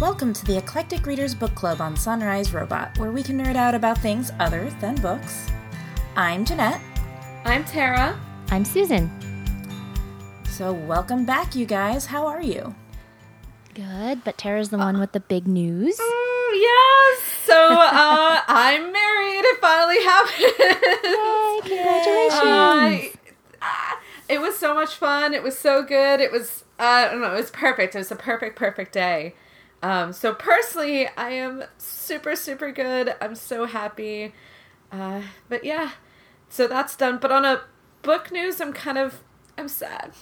Welcome to the Eclectic Readers Book Club on Sunrise Robot, where we can nerd out about things other than books. I'm Jeanette. I'm Tara. I'm Susan. So, welcome back, you guys. How are you? Good, but Tara's the one with the big news. Oh, yes. So, uh, I'm married. It finally happened. Yay, congratulations. Uh, ah, it was so much fun. It was so good. It was, uh, I don't know, it was perfect. It was a perfect, perfect day. Um, so, personally, I am super, super good. I'm so happy. Uh, but yeah, so that's done. But on a book news, I'm kind of, I'm sad.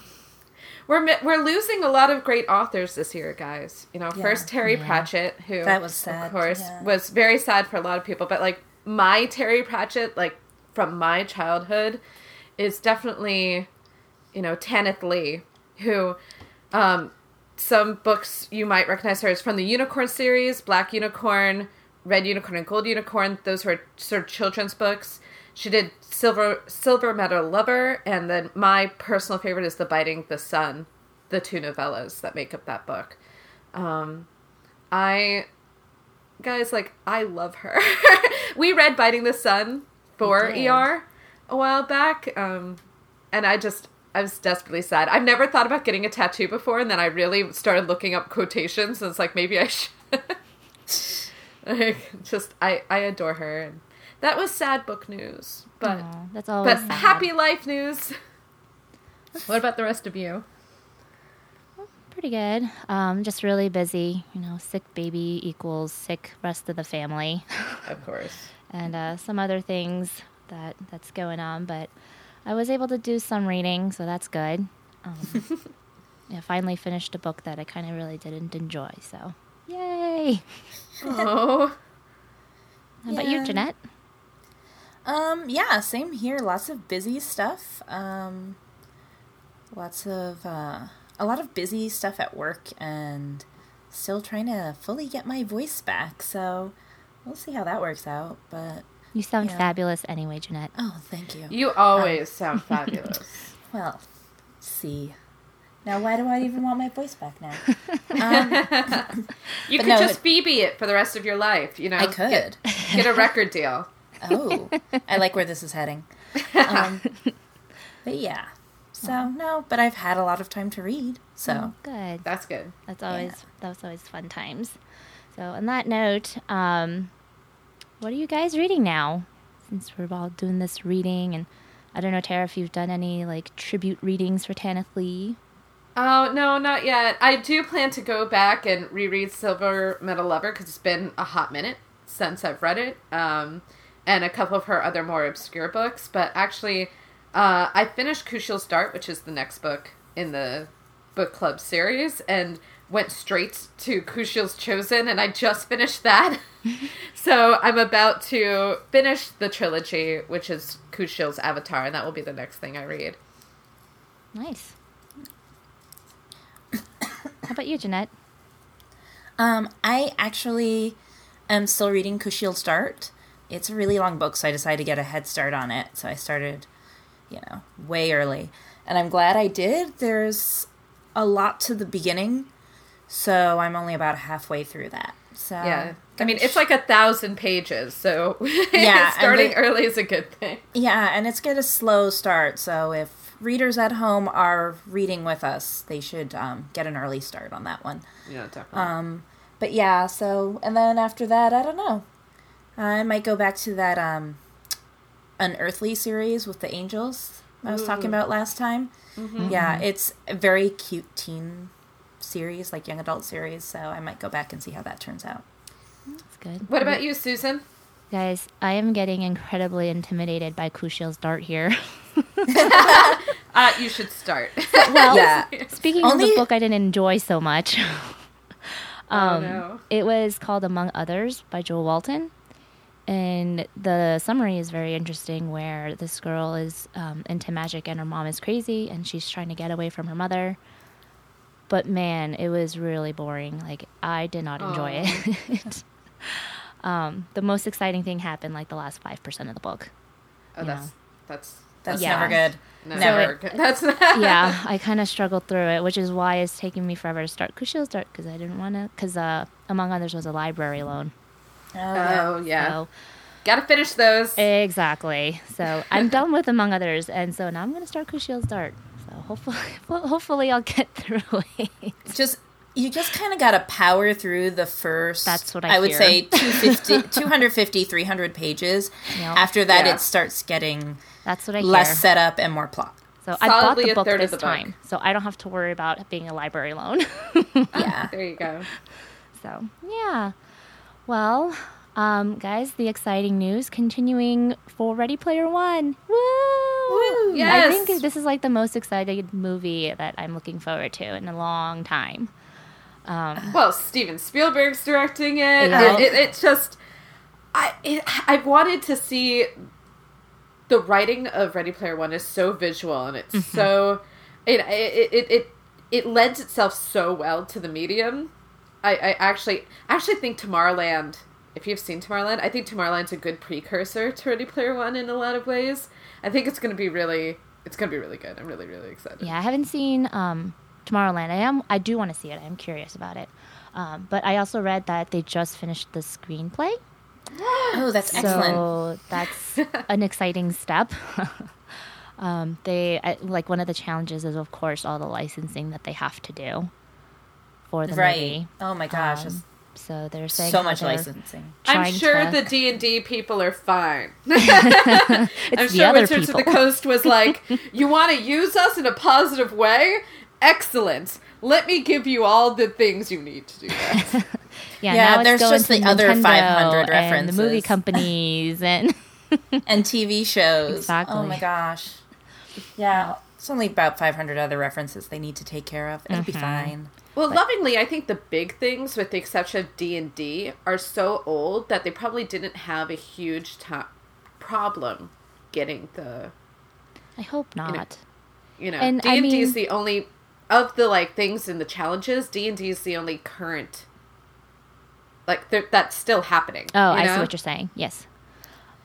We're we're losing a lot of great authors this year, guys. You know, Yeah. first Terry Pratchett, who That was sad, of course, yeah. was very sad for a lot of people. But like my Terry Pratchett, like from my childhood, is definitely, you know, Tanith Lee, who, um, some books you might recognize her as from the Unicorn series, Black Unicorn, Red Unicorn, and Gold Unicorn. Those were sort of children's books. She did Silver Silver Metal Lover, and then my personal favorite is The Biting the Sun, the two novellas that make up that book. Um, I, guys, like I love her. we read Biting the Sun for. ER a while back, um, and I just I was desperately sad. I've never thought about getting a tattoo before, and then I really started looking up quotations, and it's like maybe I should. like, just I I adore her, and that was sad book news, but Aw, that's all. but sad. happy life news. what about the rest of you? Pretty good. Um, just really busy. You know, sick baby equals sick rest of the family, Of course. and uh, some other things that that's going on. But I was able to do some reading, so that's good. Um, yeah, finally finished a book that I kind of really didn't enjoy. So, yay! Oh, How about Yeah. you, Jeanette? Um, yeah, same here. Lots of busy stuff. Um, lots of, uh, a lot of busy stuff at work and still trying to fully get my voice back. So we'll see how that works out. But, You sound Yeah. fabulous anyway, Jeanette. oh, thank you. you always sound fabulous. Well, see. Now, why do I even want my voice back now? Um, You could no, just it- BB it for the rest of your life. You know, I could. get, get a record deal. Oh, I like where this is heading. Um, but yeah. So, no, but I've had a lot of time to read. So, Good. That's good. That's always that was always fun times. So on that note, um, what are you guys reading now? Since we're all doing this reading, and I don't know, Tara, if you've done any like tribute readings for Tanith Lee. Oh no, not yet. I do plan to go back and reread Silver Metal Lover because it's been a hot minute since I've read it, um, and a couple of her other more obscure books. But actually, uh, I finished Kushiel's Dart, which is the next book in the book club series, and went straight to Kushiel's Chosen, and I just finished that. so I'm about to finish the trilogy, which is Kushiel's Avatar, and that will be the next thing I read. Nice. How about you, Jeanette? um, I actually am still reading Kushiel's Dart. It's a really long book, so I decided to get a head start on it. So I started, you know, way early. And I'm glad I did. There's a lot to the beginning, so I'm only about halfway through that. So Yeah. I mean, it's like a thousand pages, so Yeah, starting the- early is a good thing. Yeah, and it's get a slow start. So if readers at home are reading with us, they should um, get an early start on that one. Yeah, definitely. Um, but yeah, so and then after that, I don't know. I might go back to that um, unearthly series with the angels I was talking about last time. Yeah, it's a very cute teen series, like young adult series. So I might go back and see how that turns out. That's good. what about you, Susan? Guys, I am getting incredibly intimidated by Kushiel's dart here. Uh, you should start. well, Yeah. speaking of Only- the book I didn't enjoy so much, um, no. it was called Among Others by Jo Walton. And the summary is very interesting where this girl is um, into magic and her mom is crazy and she's trying to get away from her mother. But man, it was really boring. Like, I did not enjoy it. um, the most exciting thing happened like the last 5% of the book. Oh, you that's that's That's Yeah. never good. Never. That's yeah, I kind of struggled through it, which is why it's taking me forever to start Kushiel's Dart because I didn't want to. Because uh, among others was a library loan. Oh, yeah. Oh yeah. So Gotta finish those. exactly. So I'm done with among others, and so now I'm gonna start Kushiel's Dart. So hopefully, hopefully I'll get through it. just you just kind of got to power through the first That's what I would hear. say 250 250 300 pages Yep. after that Yeah. it starts getting That's what I less hear. setup and more plot So I bought the a book third of this the book. time, so I don't have to worry about being a library loan. yeah There you go. So, yeah. Well, um, guys, the exciting news continuing for Ready Player One. Woo! I Yes. I think this is like the most excited movie that I'm looking forward to in a long time. Well, Steven Spielberg's directing it. It, it, it's just, I it, I wanted to see. The writing of Ready Player One is so visual and it's so, it it, it it it lends itself so well to the medium. I, I actually actually think Tomorrowland. If you've seen Tomorrowland, I think Tomorrowland's a good precursor to Ready Player One in a lot of ways. I think it's going to be really, it's going to be really good. I'm really really excited. Yeah, I haven't seen um, Tomorrowland. I am. I do want to see it. I'm curious about it. Um, but I also read that they just finished the screenplay. oh that's excellent So that's an exciting step. um, they I, like one of the challenges is, of course, all the licensing that they have to do for the right movie. oh my gosh Um, so they're saying so much they're licensing I'm sure to- the D and D people are fine. It's I'm the sure other Wizards people. of the Coast was like, "You want to use us in a positive way? Excellent. Let me give you all the things you need to do that." yeah, Yeah, now it's there's going just to the other Nintendo 500 and the movie companies and and tv shows Exactly. oh my gosh yeah it's only about 500 other references they need to take care of it'll be Mm-hmm. fine well, lovingly, I think the big things, with the exception of D and D, are so old that they probably didn't have a huge to- problem getting the I hope not. you know And D I and D mean- is the only of the like things in the challenges. D and D is the only current like that's still happening. Oh, you I know? see what you're saying. Yes.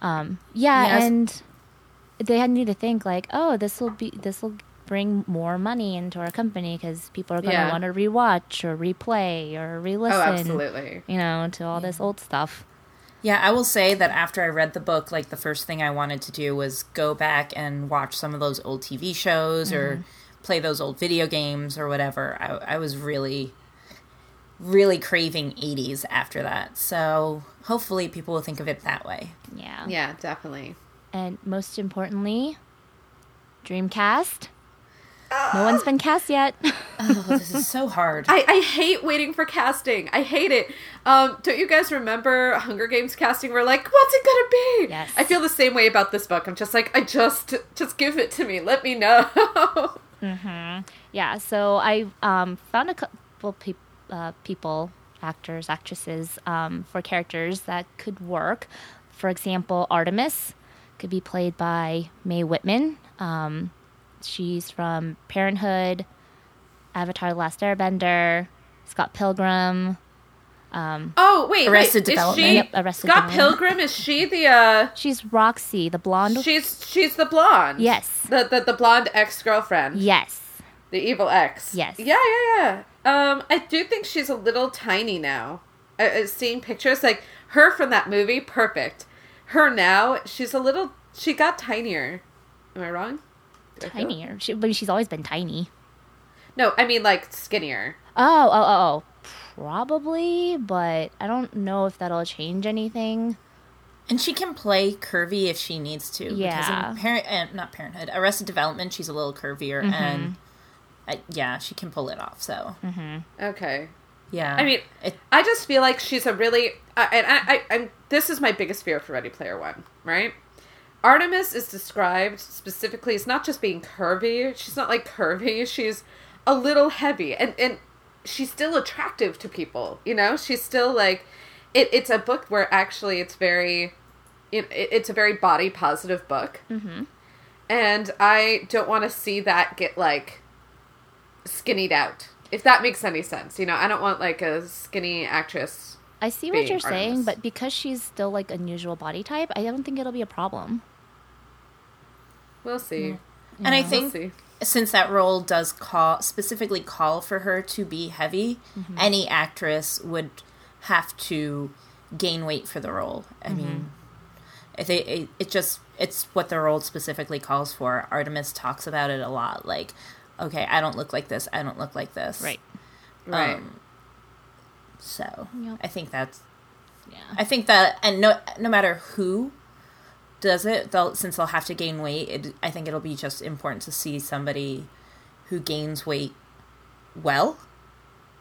Um, yeah, Yes. and they had need to think like, oh, this will be this will bring more money into our company because people are going to Yeah. want to rewatch or replay or re-listen. Oh, absolutely. You know, to all this old stuff. Yeah, I will say that after I read the book, like the first thing I wanted to do was go back and watch some of those old TV shows or mm-hmm. play those old video games or whatever. I, I was really, really craving 80s after that. So hopefully people will think of it that way. Yeah. Yeah, definitely. And most importantly, Dreamcast. No one's been cast yet. Oh, this is so hard. I, I hate waiting for casting. I hate it. Um, don't you guys remember Hunger Games casting? We're like, what's it gonna be? Yes. I feel the same way about this book. I'm just like, I just, just give it to me. Let me know. Mhm. Yeah, so I um, found a couple peop uh, people, actors, actresses, um, for characters that could work. For example, Artemis could be played by Mae Whitman. Um, she's from Parenthood, Avatar: The Last Airbender, Scott Pilgrim. oh wait, Arrested wait, Development. She, Yep, Arrested Scott Development. Pilgrim is she the? uh She's Roxy, the blonde. She's she's the blonde. Yes. The the, the blonde ex girlfriend. yes. The evil ex. Yes. Yeah, yeah, yeah. Um, I do think she's a little tiny now. I, I've pictures like her from that movie. Perfect. Her now, she's a little. She got tinier. Am I wrong? Do I Tinier. She, but she's always been tiny. No, I mean like skinnier. Oh, oh, oh, oh. Probably, but I don't know if that'll change anything. And she can play curvy if she needs to. Because Yeah. in Parent, uh, not Parenthood, Arrested Development, she's a little curvier, and uh, yeah, she can pull it off. So Okay. Yeah, I mean, it, I just feel like she's a really. I and I, I, I'm. This is my biggest fear for Ready Player One. Right. Artemis is described specifically as not just being curvy. She's not like curvy. She's a little heavy, and and she's still attractive to people. You know, she's still like. It, it's a book where actually it's very. It, it's a very body positive book. Mm-hmm. And I don't want to see that get like skinnied out. If that makes any sense, you know, I don't want like a skinny actress. I see what you're saying, but because she's still like unusual body type, I don't think it'll be a problem. We'll see. And I Yeah. We'll think see. since that role does call specifically call for her to be heavy, mm-hmm. any actress would have to gain weight for the role. I mm-hmm. mean, I think it, it just it's what the role specifically calls for. Artemis talks about it a lot. Like, okay, I don't look like this. I don't look like this. Right. Right. Um, so Yep. I think that's Yeah. I think that, and no, no matter who does it, they'll since they'll have to gain weight. It, I think it'll be just important to see somebody who gains weight well.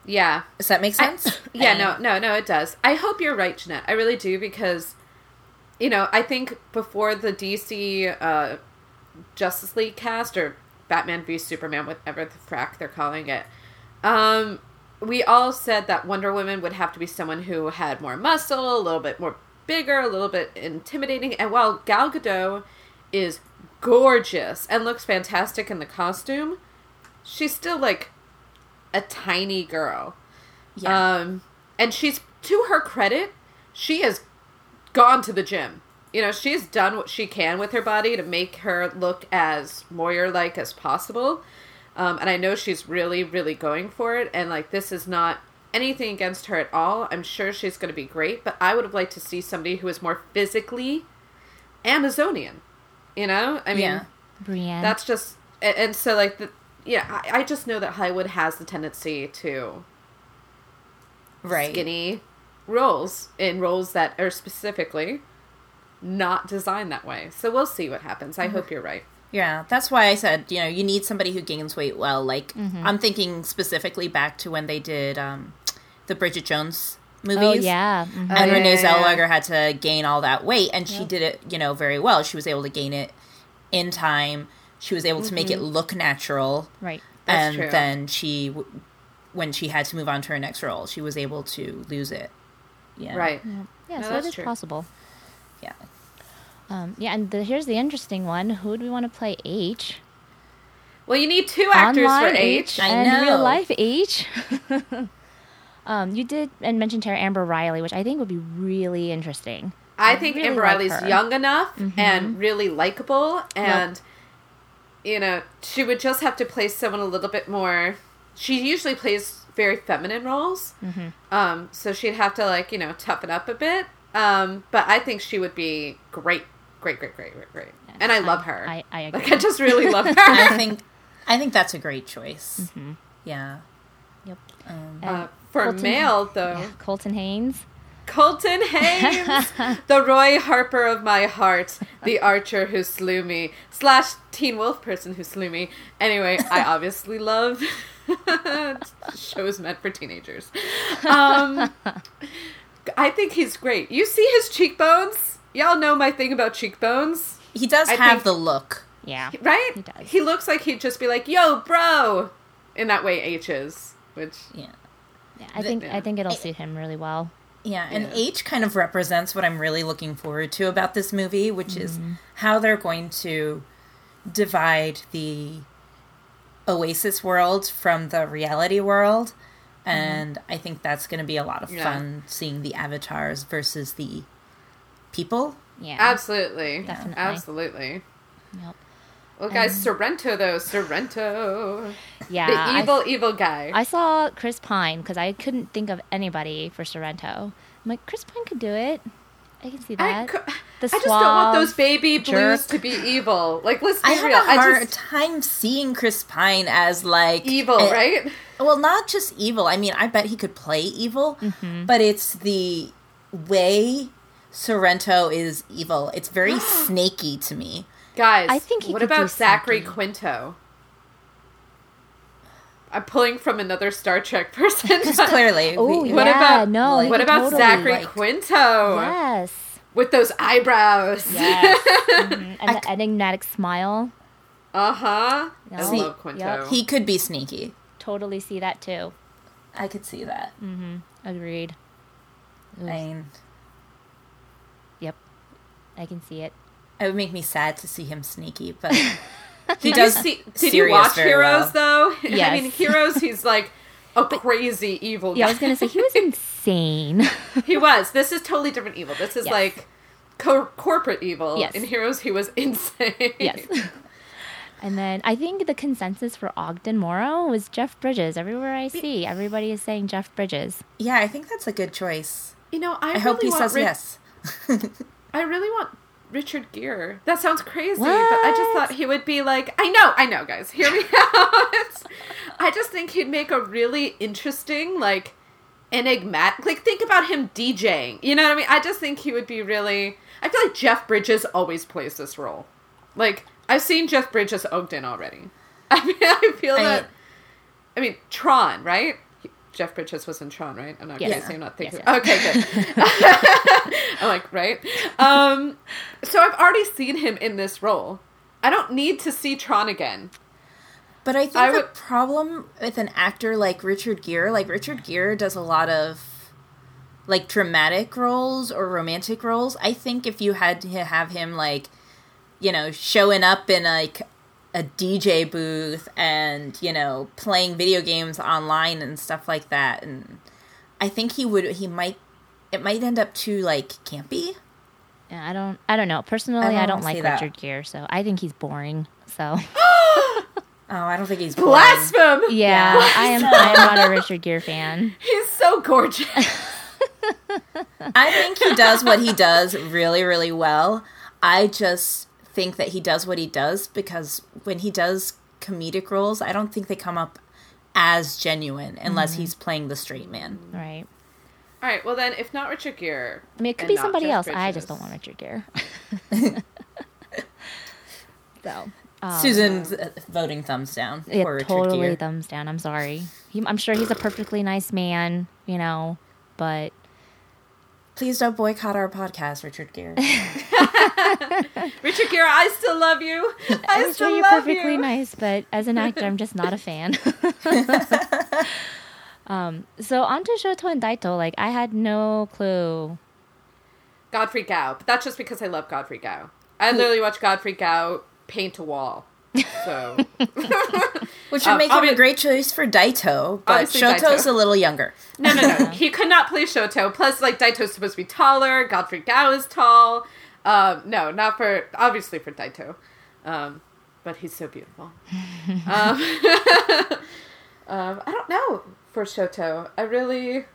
yeah. Does that make sense? Yeah, And- no, no, no, it does. I hope you're right, Jeanette. I really do because, you know, I think before the DC uh, Justice League cast or Batman v Superman, whatever the frack they're calling it, um, we all said that Wonder Woman would have to be someone who had more muscle, a little bit more bigger, a little bit intimidating. And while Gal Gadot is gorgeous and looks fantastic in the costume, she's still like a tiny girl. Yeah. Um, and she's to her credit, she has gone to the gym. You know, she's done what she can with her body to make her look as Moyer like as possible. Um, and I know she's really, really going for it. And like, this is not anything against her at all. I'm sure she's going to be great. But I would have liked to see somebody who is more physically Amazonian. You know, I mean, Yeah. Brienne. that's just and, and so like the yeah I, I just know that hollywood has the tendency to right. skinny roles in roles that are specifically not designed that way so we'll see what happens i hope you're right Yeah, that's why I said you know you need somebody who gains weight well. Like I'm thinking specifically back to when they did um, the Bridget Jones movies. oh yeah. Mhm. and Oh, yeah, Renee yeah, yeah. Zellweger had to gain all that weight, and she did it, you know, very well. She was able to gain it in time. She was able to make it look natural, Right. That's and true. then she, w- when she had to move on to her next role, she was able to lose it. Yeah, right Yeah, yeah No, so that's it is true. possible. Yeah, Um, yeah, and the, here's the interesting one. Who do we want to play H? well you need two actors Online for h I and know. real life H. um, you did and mentioned Tara Amber Riley, which I think would be really interesting. i think really amber like riley's her. young enough and really likable and you know she would just have to play someone a little bit more she usually plays very feminine roles um so she'd have to like you know toughen up a bit um but i think she would be great great great great great great and i love her I, I agree. like i just really love her I think, I think that's a great choice. Mm-hmm. Yeah, Yep. um, uh, for Colton- male though yeah, Colton Haynes. Colton Haynes, the Roy Harper of my heart, the archer who slew me, slash Teen Wolf person who slew me. Anyway, I obviously love shows meant for teenagers. Um, I think he's great. You see his cheekbones? Y'all know my thing about cheekbones, he does I have think- the look. Yeah. right? He does. He looks like he'd just be like, "Yo, bro," in that way H is, which Yeah. yeah I think yeah. I think it'll suit him really well. Yeah, and Yeah. H kind of represents what I'm really looking forward to about this movie, which is mm-hmm. how they're going to divide the Oasis world from the reality world. Mm-hmm. And I think that's going to be a lot of Yeah. fun seeing the avatars versus the people. Yeah. absolutely, Definitely. absolutely. Yep. Well, guys, Sorrento though, Sorrento, Yeah. the I- evil, evil guy. I saw Chris Pine because I couldn't think of anybody for Sorrento. I'm like, Chris Pine could do it. I can see I, that. cou- The I just don't want those suave baby blues to be evil. Like, let's be I have real. a hard just time seeing Chris Pine as like evil, a- right? Well, not just evil. I mean, I bet he could play evil, Mm-hmm. but it's the way Sorrento is evil. It's very snaky to me. Guys, I think he what about Zachary something. Quinto? I'm pulling from another Star Trek person. Clearly, Oh, What yeah, about no? like- what about totally, Zachary like- Quinto Yes. with those eyebrows? Yes. Mhm. And the enigmatic smile. uh huh. I Yeah. See, love Quinto. yep. he could be sneaky. Totally see that too. I could see that. Agreed. I mean, Yep. I can see it. it would make me sad to see him sneaky, but he does. see? Did you watch Heroes well. though? I mean, Heroes. He's like a crazy evil. Yeah, I was gonna say he was insane. he was. This is totally different evil. This is Yes. like co- corporate evil. Yes. In Heroes, he was insane. yes. And then I think the consensus for Ogden Morrow was Jeff Bridges. Everywhere I see, everybody is saying Jeff Bridges. Yeah, I think that's a good choice. You know, I, I hope he want says Ri- yes. I really want Richard Gere. That sounds crazy, but I just thought he would be like. I know, I know, guys. Hear me out. I just think he'd make a really interesting, like, enigmatic. Like, think about him DJing. You know what I mean? I just think he would be really. I feel like Jeff Bridges always plays this role. Like, I've seen Jeff Bridges Ogden already. I mean, I feel I- that. I mean, Tron, right? Jeff Bridges was in Tron, right? I'm not Yes. crazy. I'm not thinking. Yes, Okay, good. I'm like, right? Um, so I've already seen him in this role. I don't need to see Tron again. But I think I the would- problem with an actor like Richard Gere, like Richard Gere does a lot of like dramatic roles or romantic roles. I think if you had to have him like, you know, showing up in like a DJ booth and, you know, playing video games online and stuff like that and I think he would he might it might end up too like campy. Yeah, I don't. I don't know. Personally, I I don't don't, like see that. Richard Gere, so I think he's boring. So Oh, I don't think he's boring. Blasphemy! yeah, I am. I am not a Richard Gere fan. He's so gorgeous. I think he does what he does really, really well. I just think that he does what he does because when he does comedic roles, I don't think they come up as genuine unless he's playing the straight man. Right. All right, well then, if not Richard Gere, I mean, it could be somebody Jeff else. I just don't want Richard Gere. so. um, Susan's uh, voting thumbs down Yeah, for Richard totally Gere. thumbs down. I'm sorry. He, I'm sure he's a perfectly nice man, you know, but Please don't boycott our podcast, Richard Gere. Richard Gere, I still love you. I I'm still sure you're perfectly you. nice. But as an actor, I'm just not a fan. um, so on to Shoto and Daito. Like I had no clue. Godfrey Gao, but that's just because I love Godfrey Gao. I literally watched Godfrey Gao paint a wall. So Which would Um, make him a great choice for Daito, but Shoto's Daito. a little younger. no, no, no, he could not play Shoto. Plus, like Daito's supposed to be taller. Godfrey Gao is tall. Um, no, not for obviously for Daito, um, but he's so beautiful. um, um, I don't know for Shoto. I really,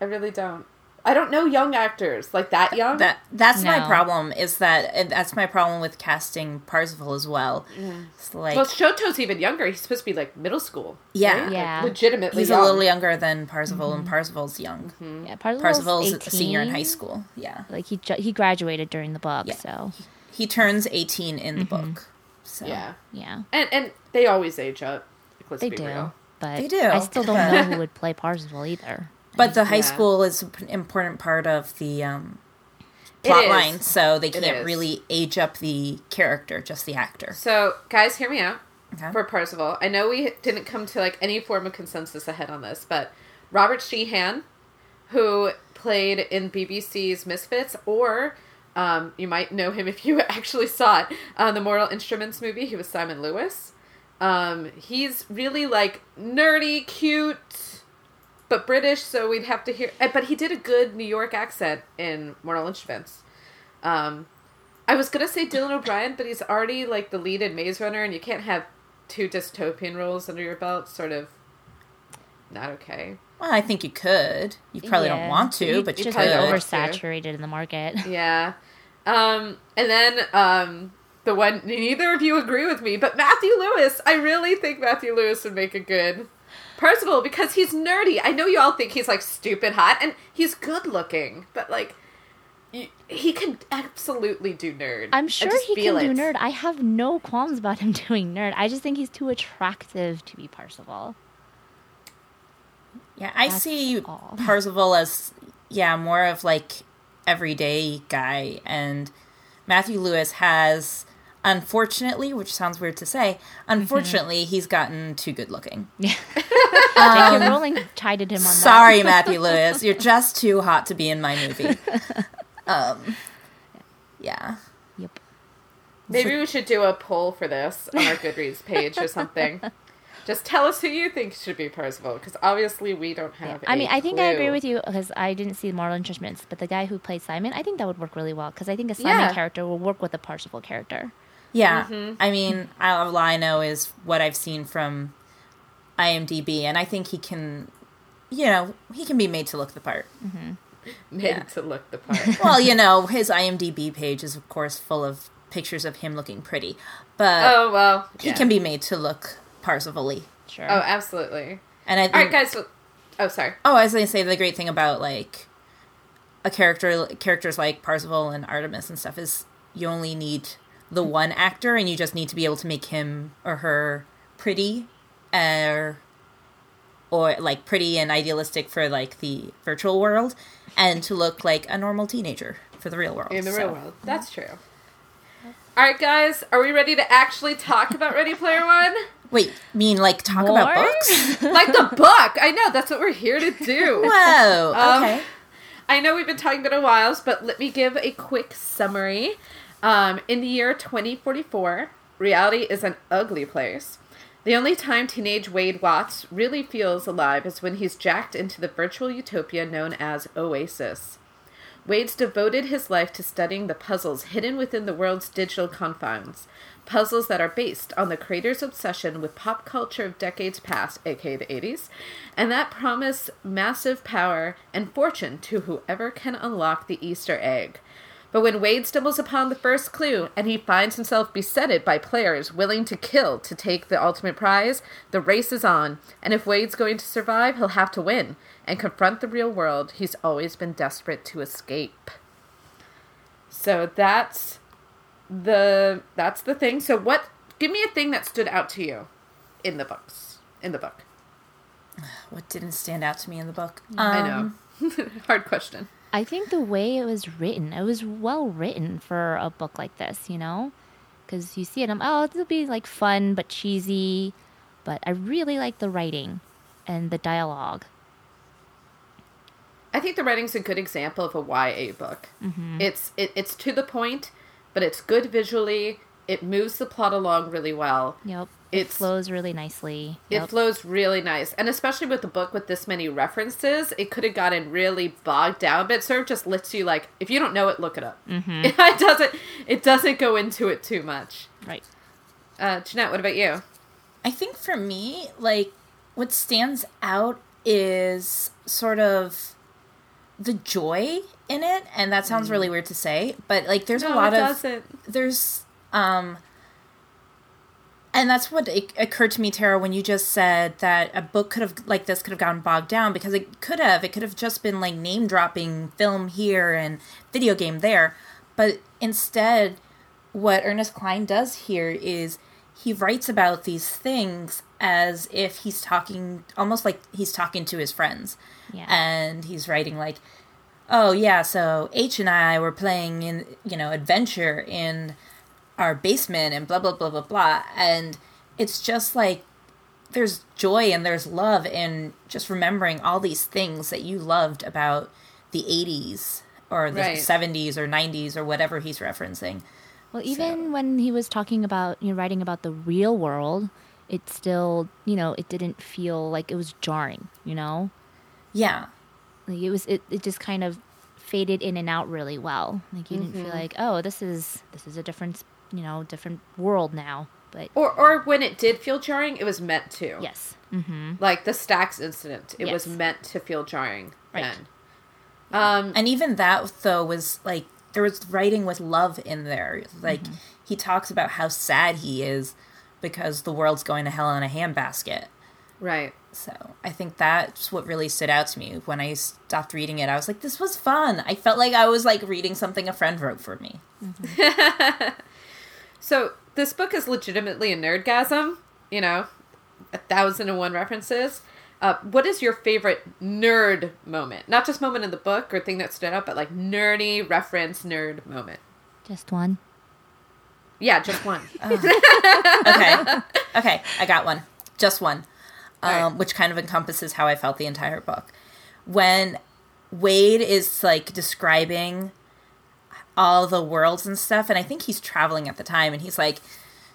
I really don't. I don't know young actors like that young. That that's my problem. Is that and that's my problem with casting Parzival as well. It's like well, Shoto's even younger. He's supposed to be like middle school. Yeah. right? Like, legitimately. he's young. a little younger than Parzival, and mm-hmm. Parzival's young. Mm-hmm. Yeah, Parzival's, Parzival's 18. a senior in high school. Yeah, Like he ju- he graduated during the book, Yeah. so he turns eighteen in the mm-hmm. book. So Yeah, yeah, and and they always age up. Like, let's they be do. real. But They do. I still don't know who would play Parzival either. But the high Yeah. school is an important part of the um, plot line, so they can't really age up the character, just the actor. So, guys, hear me out. Okay. For Parzival, I know we didn't come to like any form of consensus ahead on this, but Robert Sheehan, who played in BBC's Misfits, or um, you might know him if you actually saw it on the Mortal Instruments movie. He was Simon Lewis. Um, he's really like nerdy, cute, but British, so we'd have to hear. eh, But he did a good New York accent in Mortal Instruments. Um, I was gonna say Dylan O'Brien, but he's already like the lead in Maze Runner, and you can't have two dystopian roles under your belt. Sort of not okay. Well, I think you could. You probably don't want to, You but you just could. probably oversaturated in the market. Yeah. Um, and then um, the one neither of you agree with me, but Matthew Lewis. I really think Matthew Lewis would make a good Parzival because he's nerdy. I know you all think he's like stupid hot, and he's good looking, but like. He can absolutely do nerd. I I'm sure he feel can do nerd. I have no qualms about him doing nerd. I just think he's too attractive to be Parzival. Yeah, I That's see all. Parzival as yeah more of like everyday guy, and Matthew Lewis has, unfortunately, which sounds weird to say, unfortunately, he's gotten too good looking. Yeah, J.K. Rowling chided him on Um, Sorry, that. Matthew Lewis, you're just too hot to be in my movie. Um, yeah. Yep. Maybe we should do a poll for this on our Goodreads page or something. Just tell us who you think should be Parzival, because obviously we don't have. I mean, I I think I agree with you because I didn't see Mortal Instruments, but the guy who played Simon, I think that would work really well because I think a Simon Yeah. character will work with a Parzival character. Yeah. Mm-hmm. I mean, I, all I know is what I've seen from IMDb, and I think he can, you know, he can be made to look the part. Made Yeah. to look the part. well, you know, his IMDb page is, of course, full of pictures of him looking pretty, but oh well. he yeah. can be made to look Parzival Sure. Oh, absolutely. And I think, All right, guys. So, oh, sorry. oh, I was going to say the great thing about like a character, characters like Parzival and Artemis and stuff is you only need the one actor, and you just need to be able to make him or her pretty, or or like pretty and idealistic for like the virtual world, and to look like a normal teenager for the real world. In the So- real world. That's true. All right, guys. Are we ready to actually talk about Ready Player One? Wait, mean like talk about books? like the book. I know. That's what we're here to do. Whoa. Um, Okay. I know we've been talking about it a while, but let me give a quick summary. Um, in the year 2044, reality is an ugly place. The only time teenage Wade Watts really feels alive is when he's jacked into the virtual utopia known as Oasis. Wade's devoted his life to studying the puzzles hidden within the world's digital confines. Puzzles that are based on the creator's obsession with pop culture of decades past, aka the 80s, and that promise massive power and fortune to whoever can unlock the Easter egg. But when Wade stumbles upon the first clue and he finds himself besetted by players willing to kill to take the ultimate prize, the race is on. And if Wade's going to survive, he'll have to win and confront the real world he's always been desperate to escape. So that's the that's the thing. So what give me a thing that stood out to you in the books. In the book. What didn't stand out to me in the book? I Um, know. Hard question. I think the way it was written, it was well written for a book like this, you know? Because you see it, I'm, oh, it'll be like fun but cheesy. But I really like the writing and the dialogue. I think the writing's a good example of a YA book. Mm-hmm. It's it, it's to the point, but it's good visually. It moves the plot along really well. Yep. It flows really nicely. It flows really nice, and especially with the book with this many references, it could have gotten really bogged down. But it sort of just lets you like, if you don't know it, look it up. Mm-hmm. it doesn't. It doesn't go into it too much. right. Uh, Jeanette, what about you? I think for me, like, what stands out is sort of the joy in it, and that sounds really weird to say, but like, there's a lot it of doesn't. there's um and that's what it occurred to me tara when you just said that a book could have like this could have gotten bogged down because it could have. It could have just been like name dropping film here and video game there. But instead what ernest cline does here is he writes about these things as if he's talking almost like he's talking to his friends. Yeah. and he's writing like oh yeah so h and i were playing in you know adventure in our basement and blah blah blah blah blah and it's just like there's joy and there's love in just remembering all these things that you loved about the 80s or the Right. 70s or 90s or whatever he's referencing Well, even when he was talking about, you know, writing about the real world, it still, you know, it didn't feel like it was jarring, you know? yeah Like it was, it, it just kind of faded in and out really well. Like you didn't feel mm-hmm. like, oh, this is, this is a different, you know, different world now. But Or, or when it did feel jarring, it was meant to. yes. Mm-hmm. Like the Stacks incident, it was meant to feel jarring Right. then. Um, and even that though was like there was writing with love in there like he talks about how sad he is because the world's going to hell in a handbasket right. so i think that's what really stood out to me when i stopped reading it i was like this was fun i felt like i was like reading something a friend wrote for me So this book is legitimately a nerdgasm. You know, a thousand and one references. Uh, what is your favorite nerd moment? Not just moment in the book or thing that stood out, but like nerdy reference nerd moment. Just one. Yeah, just one. okay okay i got one just one um, right. which kind of encompasses how i felt the entire book when wade is like describing all the worlds and stuff and i think he's traveling at the time and he's like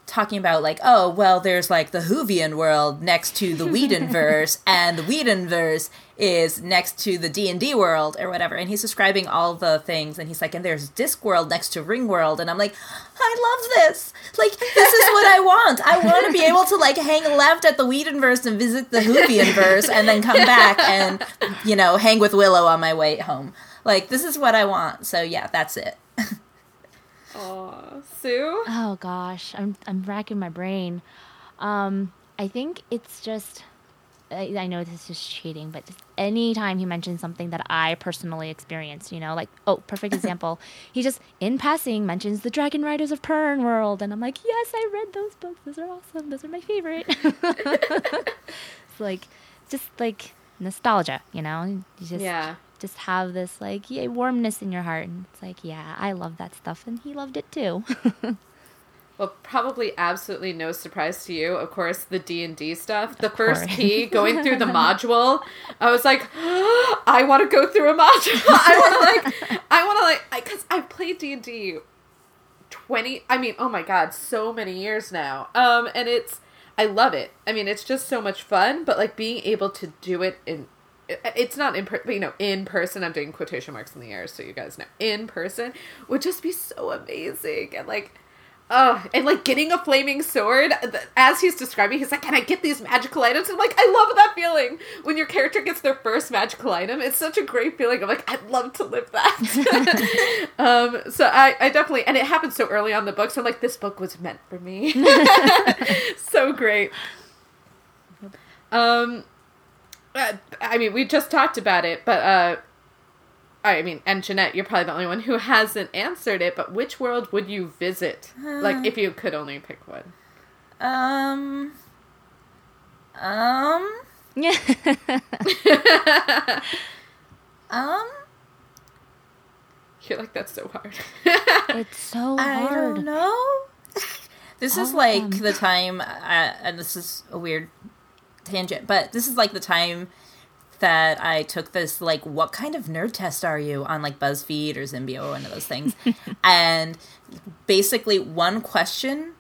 talking about like, oh, well, there's like the Whovian world next to the Whedonverse, and the Whedonverse is next to the D and D world or whatever. And he's describing all the things, and he's like, and there's Disc World next to Ring World, and I'm like, I love this. Like, this is what I want. I want to be able to like hang left at the Whedonverse and visit the Whovianverse, and then come back and you know hang with Willow on my way home. Like, this is what I want. So yeah, that's it. Aw, Sue. Oh gosh, I'm I'm racking my brain. Um, I think it's just. I, I know this is cheating, but anytime he mentions something that I personally experienced, you know, like oh, perfect example. he just in passing mentions the Dragon Riders of Pern World, and I'm like, yes, I read those books. Those are awesome. Those are my favorite. it's like just like nostalgia, you know. You just Yeah. Just have this like yay warmness in your heart, and it's like yeah, I love that stuff, and he loved it too. Well, probably absolutely no surprise to you. Of course, the D and D stuff. The Of first course. key going through the module, I was like, I want to go through a module. I want to like, I want to like, because I've played D and D twenty. I mean, oh my god, so many years now. Um, and it's, I love it. I mean, it's just so much fun. But like being able to do it in. It- It's not in, per- but, you know, in person. I'm doing quotation marks in the air, so you guys know. In person would just be so amazing, and like, Oh, and like getting a flaming sword, as he's describing, he's like, "Can I get these magical items?" I'm like, I love that feeling when your character gets their first magical item. It's such a great feeling. I'm like, I'd love to live that. um, so I, I definitely, and it happened so early on the book. So I'm like, this book was meant for me. so great. Um, uh, I mean, we just talked about it, but uh, I mean, and Jeanette, you're probably the only one who hasn't answered it. But which world would you visit? like, if you could only pick one. Um. Um. yeah. Um. You're like, that's so hard. it's so hard. I don't know. this is All like them. the time, uh, and this is a weird tangent, but this is like the time that I took this like, what kind of nerd test are you on like BuzzFeed or Zimbio or one of those things, and basically one question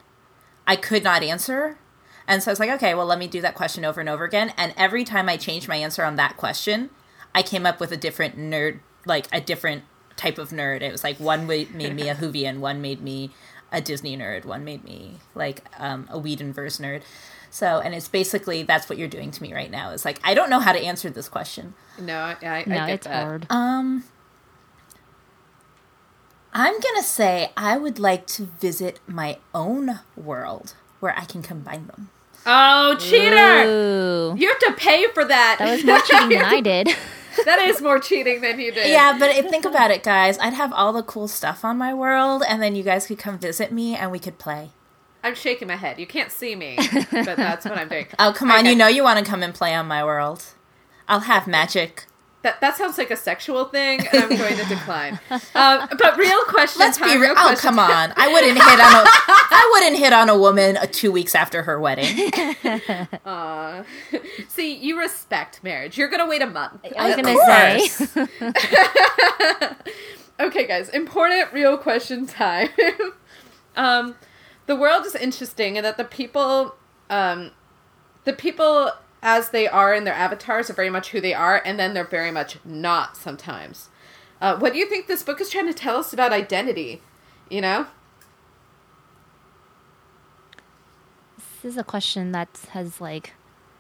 I could not answer. And so I was like, okay, well, let me do that question over and over again. And every time I changed my answer on that question, I came up with a different nerd, like a different type of nerd. It was like one made me a Whovian, one made me a Disney nerd, one made me like um, a Whedonverse nerd. So, and it's basically that's what you're doing to me right now. Is like I don't know how to answer this question. no, I, I, I no, get it's that. hard. Um, I'm gonna say I would like to visit my own world where I can combine them. Oh, cheater! Ooh. You have to pay for that. That was more cheating than I did. that is more cheating than you did. Yeah, but think about it, guys. I'd have all the cool stuff on my world, and then you guys could come visit me, and we could play. I'm shaking my head. You can't see me, but that's what I'm doing. Oh, come on! Okay. You know you want to come and play on my world. I'll have magic. That that sounds like a sexual thing, and I'm going to decline. Um, but real question. Let's be real. Oh, come on! I wouldn't hit on a. I wouldn't hit on a woman uh, two weeks after her wedding. Aw. See, you respect marriage. You're gonna wait a month. I was gonna say. Okay, guys, important real question time. um, the world is interesting in that the people, um, the people as they are in their avatars are very much who they are, and then they're very much not sometimes. Uh, what do you think this book is trying to tell us about identity? You know, This is a question that has like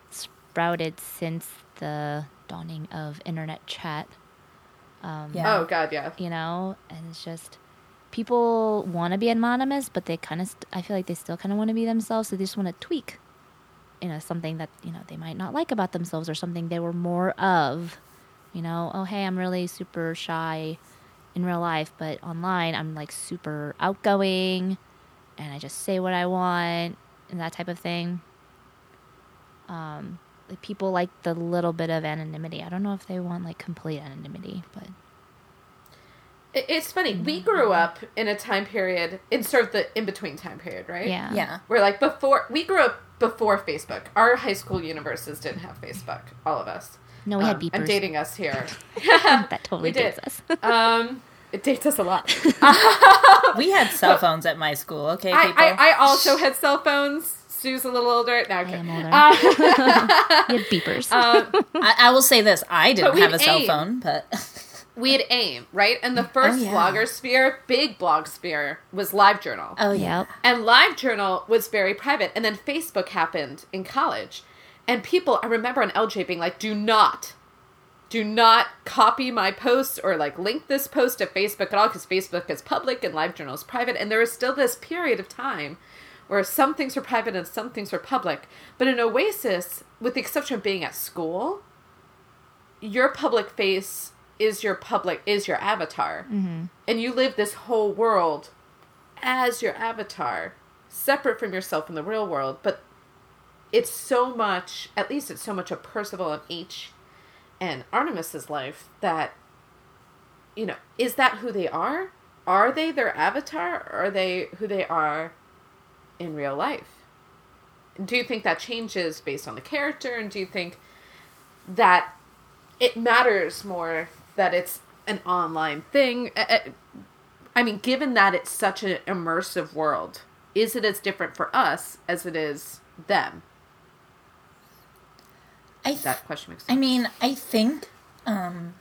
sprouted since the dawning of internet chat. Um, Yeah. oh god, yeah, You know, and it's just people want to be anonymous, but they kind of, st- I feel like they still kind of want to be themselves. So they just want to tweak, you know, something that you know they might not like about themselves or something they were more of. You know, oh hey, I'm really super shy in real life, but online I'm like super outgoing, and I just say what I want and that type of thing. Um, people like the little bit of anonymity. I don't know if they want like complete anonymity, but it's funny. We grew up in a time period in sort of the in between time period, right? yeah, Yeah. We're like before we grew up before Facebook. Our high school universes didn't have Facebook. All of us. No, we had Um, beepers. I'm dating us here. that totally dates us. um, it dates us a lot. We had cell phones at my school. Okay, I, people. I, I also had cell phones. Sue's a little older. No, I am older. Uh, you had beepers. um, I, I will say this: I didn't have a cell aim. phone, but we had AIM, right? And the oh, first Oh, yeah. blogger sphere, big blog sphere, was LiveJournal. oh yeah. And LiveJournal was very private. And then Facebook happened in college. And people, I remember on LJ being like, do not, do not copy my posts or like link this post to Facebook at all because Facebook is public and LiveJournal is private. And there was still this period of time where some things were private and some things were public. But in Oasis, with the exception of being at school, your public face is your public is your avatar. Mm-hmm. And you live this whole world as your avatar separate from yourself in the real world. But it's so much at least it's so much of Parzival of h and artemis's life that you know is that who they are? Are they their avatar? Or are they who they are in real life? Do you think that changes based on the character? And do you think that it matters more that it's an online thing. I mean, given that it's such an immersive world, is it as different for us as it is them? I th- That question makes sense. I mean, I think um,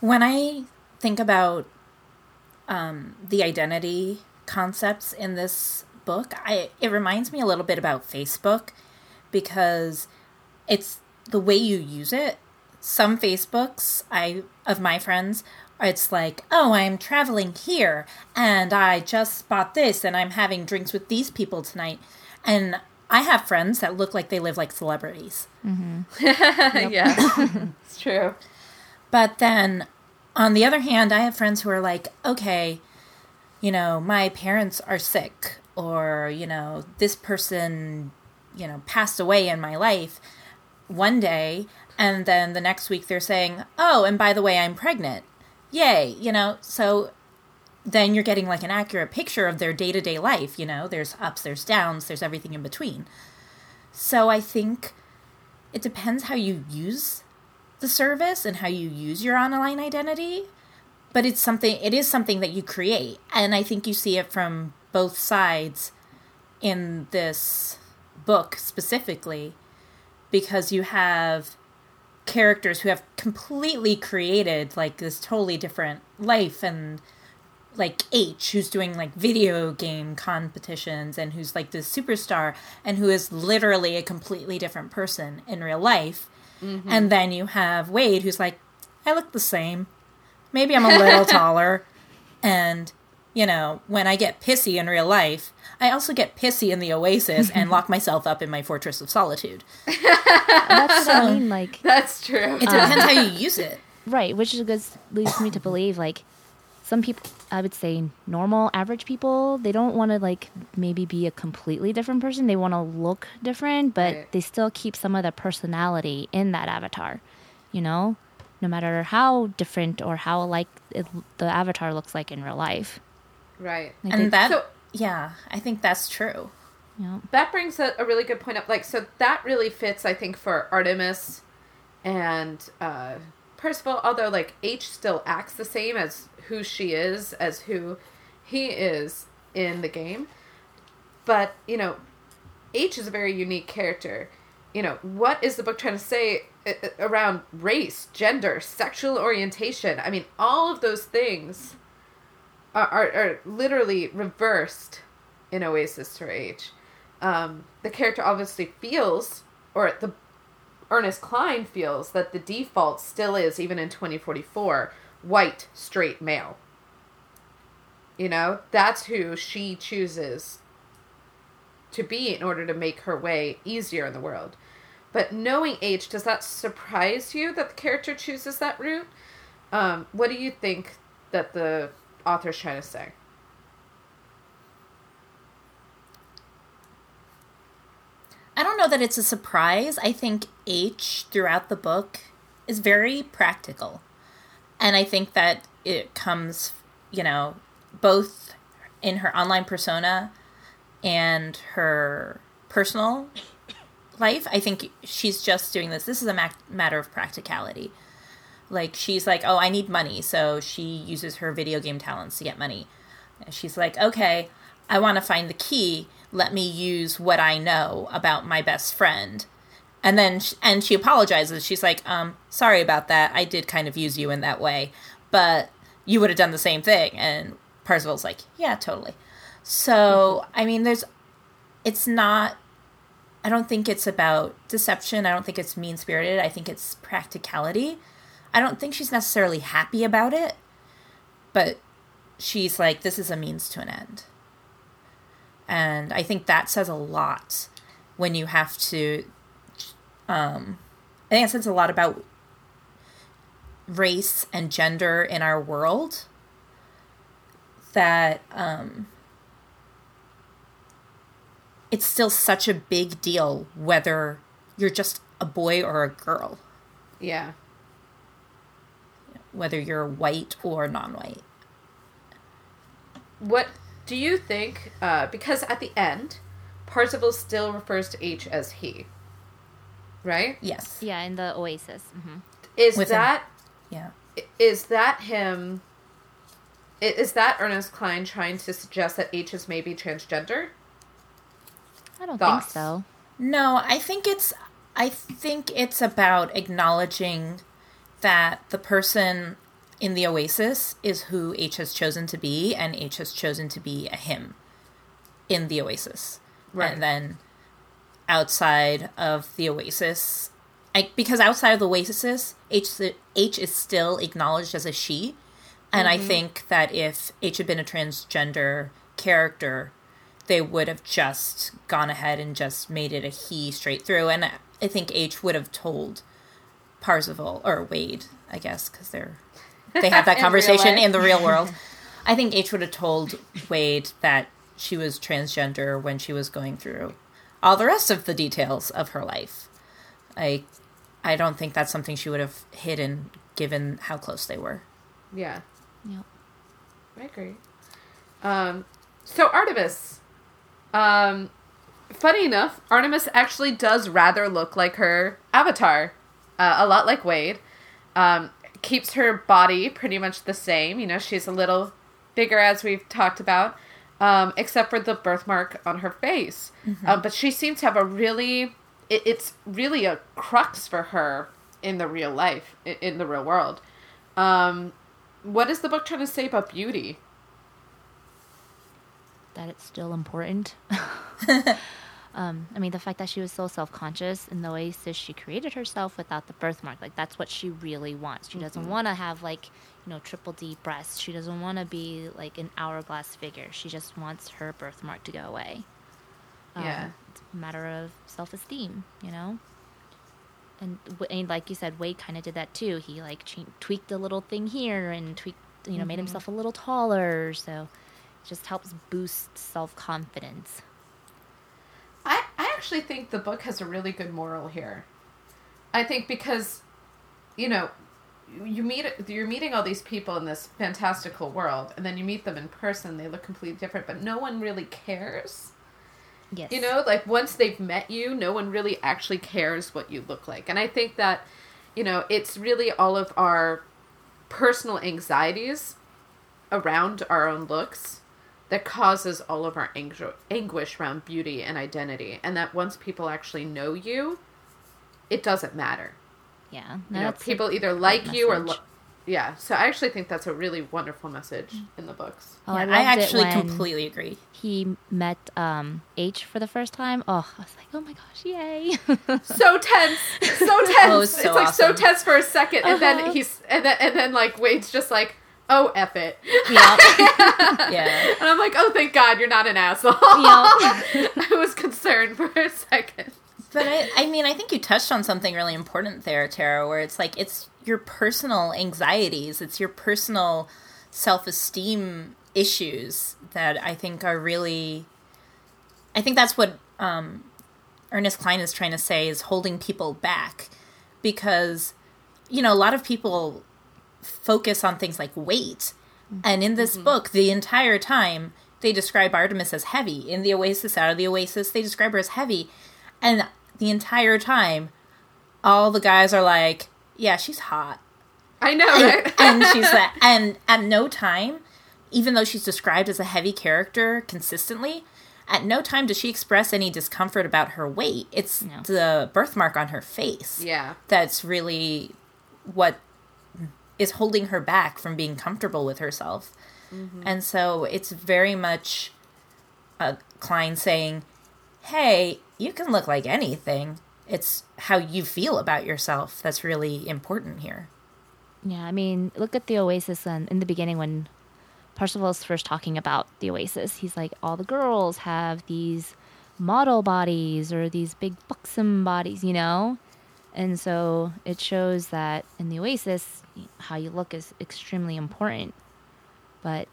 when I think about um, the identity concepts in this book, I it reminds me a little bit about Facebook because it's the way you use it. Some Facebooks I of my friends, it's like, oh, I'm traveling here and I just bought this and I'm having drinks with these people tonight, and I have friends that look like they live like celebrities. Mm-hmm. yeah, it's true. But then on the other hand, I have friends who are like, okay, you know, my parents are sick, or, you know, this person, you know, passed away in my life. One day, and then the next week they're saying, oh, and by the way, I'm pregnant. Yay, you know, so then you're getting like an accurate picture of their day to day life, you know, there's ups, there's downs, there's everything in between. So I think it depends how you use the service and how you use your online identity but it's something it is something that you create and i think you see it from both sides in this book specifically because you have characters who have completely created like this totally different life and like H who's doing like video game competitions and who's like this superstar and who is literally a completely different person in real life. Mm-hmm. And then you have Wade who's like, I look the same. Maybe I'm a little taller. And, you know, when I get pissy in real life, I also get pissy in the Oasis and lock myself up in my Fortress of Solitude. That's what I mean. Like, That's true. It depends how you use it. right, which is good, leads me to believe like some people, I would say normal, average people, they don't want to like maybe be a completely different person. They want to look different, but Right. they still keep some of the personality in that avatar. You know, no matter how different or how alike it, the avatar looks like in real life. Right. Like they- And that, So- yeah, I think that's true. you know, that brings a, a really good point up. Like, so that really fits, I think, for Artemis and uh, Parzival. Although, like, H still acts the same as who she is, as who he is in the game. But you know, H is a very unique character. You know, what is the book trying to say uh, uh, around race, gender, sexual orientation? I mean, all of those things are, are, are literally reversed in Oasis for H. Um, the character obviously feels, or the Ernest Cline feels, that the default still is, even in 2044, white, straight male. You know, that's who she chooses to be in order to make her way easier in the world. But knowing H, does that surprise you that the character chooses that route? Um, what do you think that the author's trying to say? I don't know that it's a surprise. I think H throughout the book is very practical. And I think that it comes, you know, both in her online persona and her personal life. I think she's just doing this. This is a ma- matter of practicality. Like, she's like, oh, I need money. So she uses her video game talents to get money. She's like, okay, I want to find the key. Let me use what I know about my best friend. And then, sh- and she apologizes. She's like, um, sorry about that. I did kind of use you in that way, but you would have done the same thing. And Parzival's like, yeah, totally. So, I mean, there's, it's not, I don't think it's about deception. I don't think it's mean spirited. I think it's practicality. I don't think she's necessarily happy about it, but she's like, this is a means to an end. And I think that says a lot when you have to, um, I think it says a lot about race and gender in our world that um, it's still such a big deal whether you're just a boy or a girl, Yeah. Whether you're white or non white. What do you think? Uh, because at the end, Parzival still refers to H as he. Right? Yes. Yeah, in the Oasis. hmm Is With him. that Yeah. is that him? Is that Ernest Cline trying to suggest that H is maybe transgender? I don't Thoughts? think so. No, I think it's I think it's about acknowledging that the person in the Oasis is who H has chosen to be, and H has chosen to be a him in the Oasis. Right. And then outside of the Oasis, I, because outside of the Oasis, H H is still acknowledged as a she, and I mm-hmm. think that if H had been a transgender character, they would have just gone ahead and just made it a he straight through. And I think H would have told Parzival or Wade, I guess, because they're they have that In conversation life. in the real world. I think H would have told Wade that she was transgender when she was going through all the rest of the details of her life. I I don't think that's something she would have hidden given how close they were. Yeah, Yep. I agree. Um, so Artemis, um, funny enough, Artemis actually does rather look like her avatar, uh, a lot like Wade. Um, keeps her body pretty much the same. You know, she's a little bigger as we've talked about, um, except for the birthmark on her face. Um, but she seems to have a really, it, it's really a crux for her in the real life, in, in the real world. Um, what is the book trying to say about beauty? That it's still important. um, I mean, the fact that she was so self conscious in the Oasis, she created herself without the birthmark. Like, that's what she really wants. She doesn't want to have, like, you know, triple D breasts. She doesn't want to be, like, an hourglass figure. She just wants her birthmark to go away. Um, Yeah. It's a matter of self esteem, you know? And, and like you said, Wade kind of did that too. He, like, tweaked a little thing here and tweaked, you know, made himself a little taller. So it just helps boost self confidence. Actually think the book has a really good moral here. I think because, you know, you meet you're meeting all these people in this fantastical world, and then you meet them in person. They look completely different, but no one really cares. Yes. You know, like once they've met you, no one really actually cares what you look like. And I think that, you know, it's really all of our personal anxieties around our own looks that causes all of our angu- anguish around beauty and identity. And that once people actually know you, it doesn't matter. Yeah. You know, people either like you or. Lo- yeah, so I actually think that's a really wonderful message in the books. Oh, Yeah, I, I, actually completely agree. He met um, H for the first time. Oh, I was like, oh my gosh, yay! so tense, so tense. Oh, it's it's so like so tense for a 2nd and then Uh-huh. he's and then and then like Wade's just like, oh f it, yeah. Yeah. and I'm like, oh thank God you're not an asshole. Yep. I was concerned for a second. But I, I mean, I think you touched on something really important there, Tara, where it's like it's your personal anxieties, it's your personal self esteem issues that I think are really. I think that's what um, Ernest Cline is trying to say is holding people back because, you know, a lot of people focus on things like weight. Mm-hmm. And in this mm-hmm. book, the entire time, they describe Artemis as heavy. In the Oasis, out of the Oasis, they describe her as heavy. And the entire time, all the guys are like, yeah, she's hot. I know, And, right? and she's like, and at no time even though she's described as a heavy character consistently, at no time does she express any discomfort about her weight. It's No. the birthmark on her face Yeah. that's really what is holding her back from being comfortable with herself. Mm-hmm. And so it's very much a Cline saying, "Hey, you can look like anything. It's how you feel about yourself that's really important here." Yeah, I mean, look at the Oasis and in the beginning when Parzival's first talking about the Oasis. He's like, all the girls have these model bodies or these big buxom bodies, you know? And so it shows that in the Oasis, how you look is extremely important. But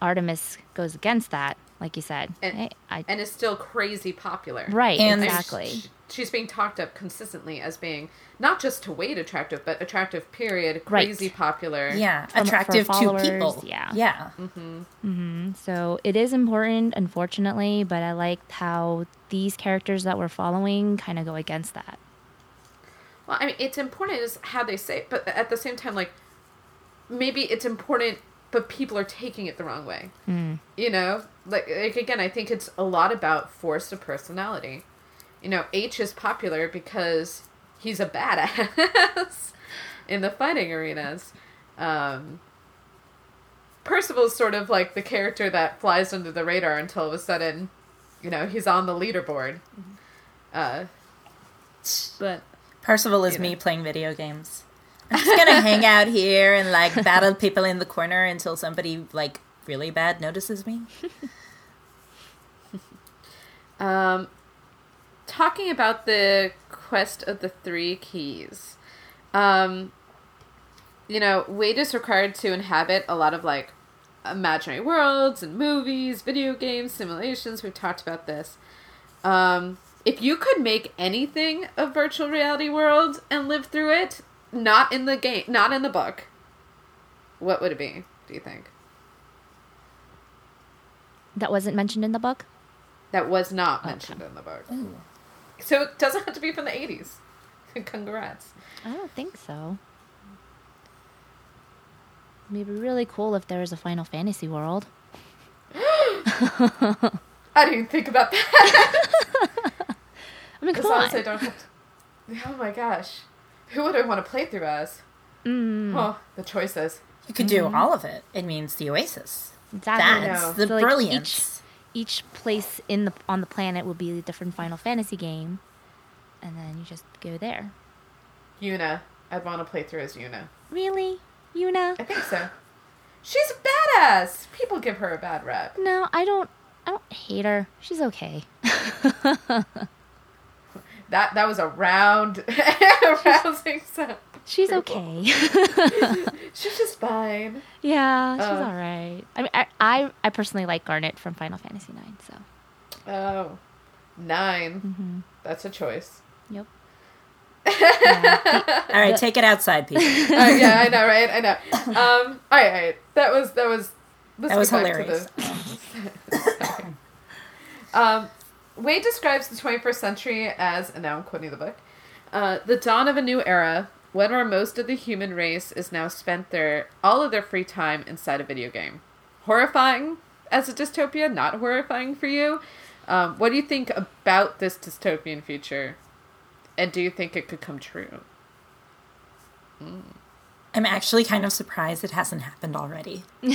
Artemis goes against that, like you said. And- Hey, I, And is still crazy popular. right, and- exactly. Sh- She's being talked up consistently as being not just to weight attractive, but attractive, period, Right. crazy popular. Yeah, From- for attractive to followers, people. yeah. Yeah. Mm-hmm. Mm-hmm. So it is important, unfortunately, but I liked how these characters that we're following kind of go against that. Well, I mean, it's important is how they say, it, but at the same time, like maybe it's important, but people are taking it the wrong way. You know, like like again, I think it's a lot about force of personality. You know, H is popular because he's a badass in the fighting arenas. Um, Parzival's sort of like the character that flies under the radar until all of a sudden, you know, he's on the leaderboard. Uh, but Parzival is You me playing video games. I'm just gonna hang out here and like battle people in the corner until somebody like really bad notices me. Um, talking about the quest of the three keys, um, you know, Wade is required to inhabit a lot of like imaginary worlds and movies, video games, simulations. We've talked about this. Um, if you could make anything a virtual reality world and live through it, not in the game, not in the book, what would it be? Do you think That wasn't mentioned in the book? that was not mentioned in the book? So it doesn't have to be from the eighties. Congrats. I don't think so. It'd be really cool if there was a Final Fantasy world. I didn't think about that. I mean, As long as I don't have to... Oh my gosh. Who would I want to play through as? Mm, Oh, the choices. You could do all of it. It means the Oasis. exactly. That's the So, like, brilliance. Each place in the on the planet will be a different Final Fantasy game, and then you just go there. Yuna. I'd want to play through as Yuna. Really, Yuna? I think so. She's a badass. People give her a bad rep. No, I don't. I don't hate her. She's okay. That that was a round, rousing sound. She's Approval. okay. She's just fine. yeah, she's Uh. all right. I mean, I, I I personally like Garnet from Final Fantasy IX. So, Oh, 9 Mm-hmm. That's a choice. yep. Yeah. All right, take it outside, people. uh, yeah, I know, right? I know. Um, all right, all right. That was that was. That was get hilarious. the- um, Wade describes the 21st century as, and now I'm quoting the book, uh, the dawn of a new era, when where most of the human race is now spent their all of their free time inside a video game. Horrifying as a dystopia, not horrifying for you. Um, what do you think about this dystopian future? And do you think it could come true? I'm actually kind of surprised it hasn't happened already.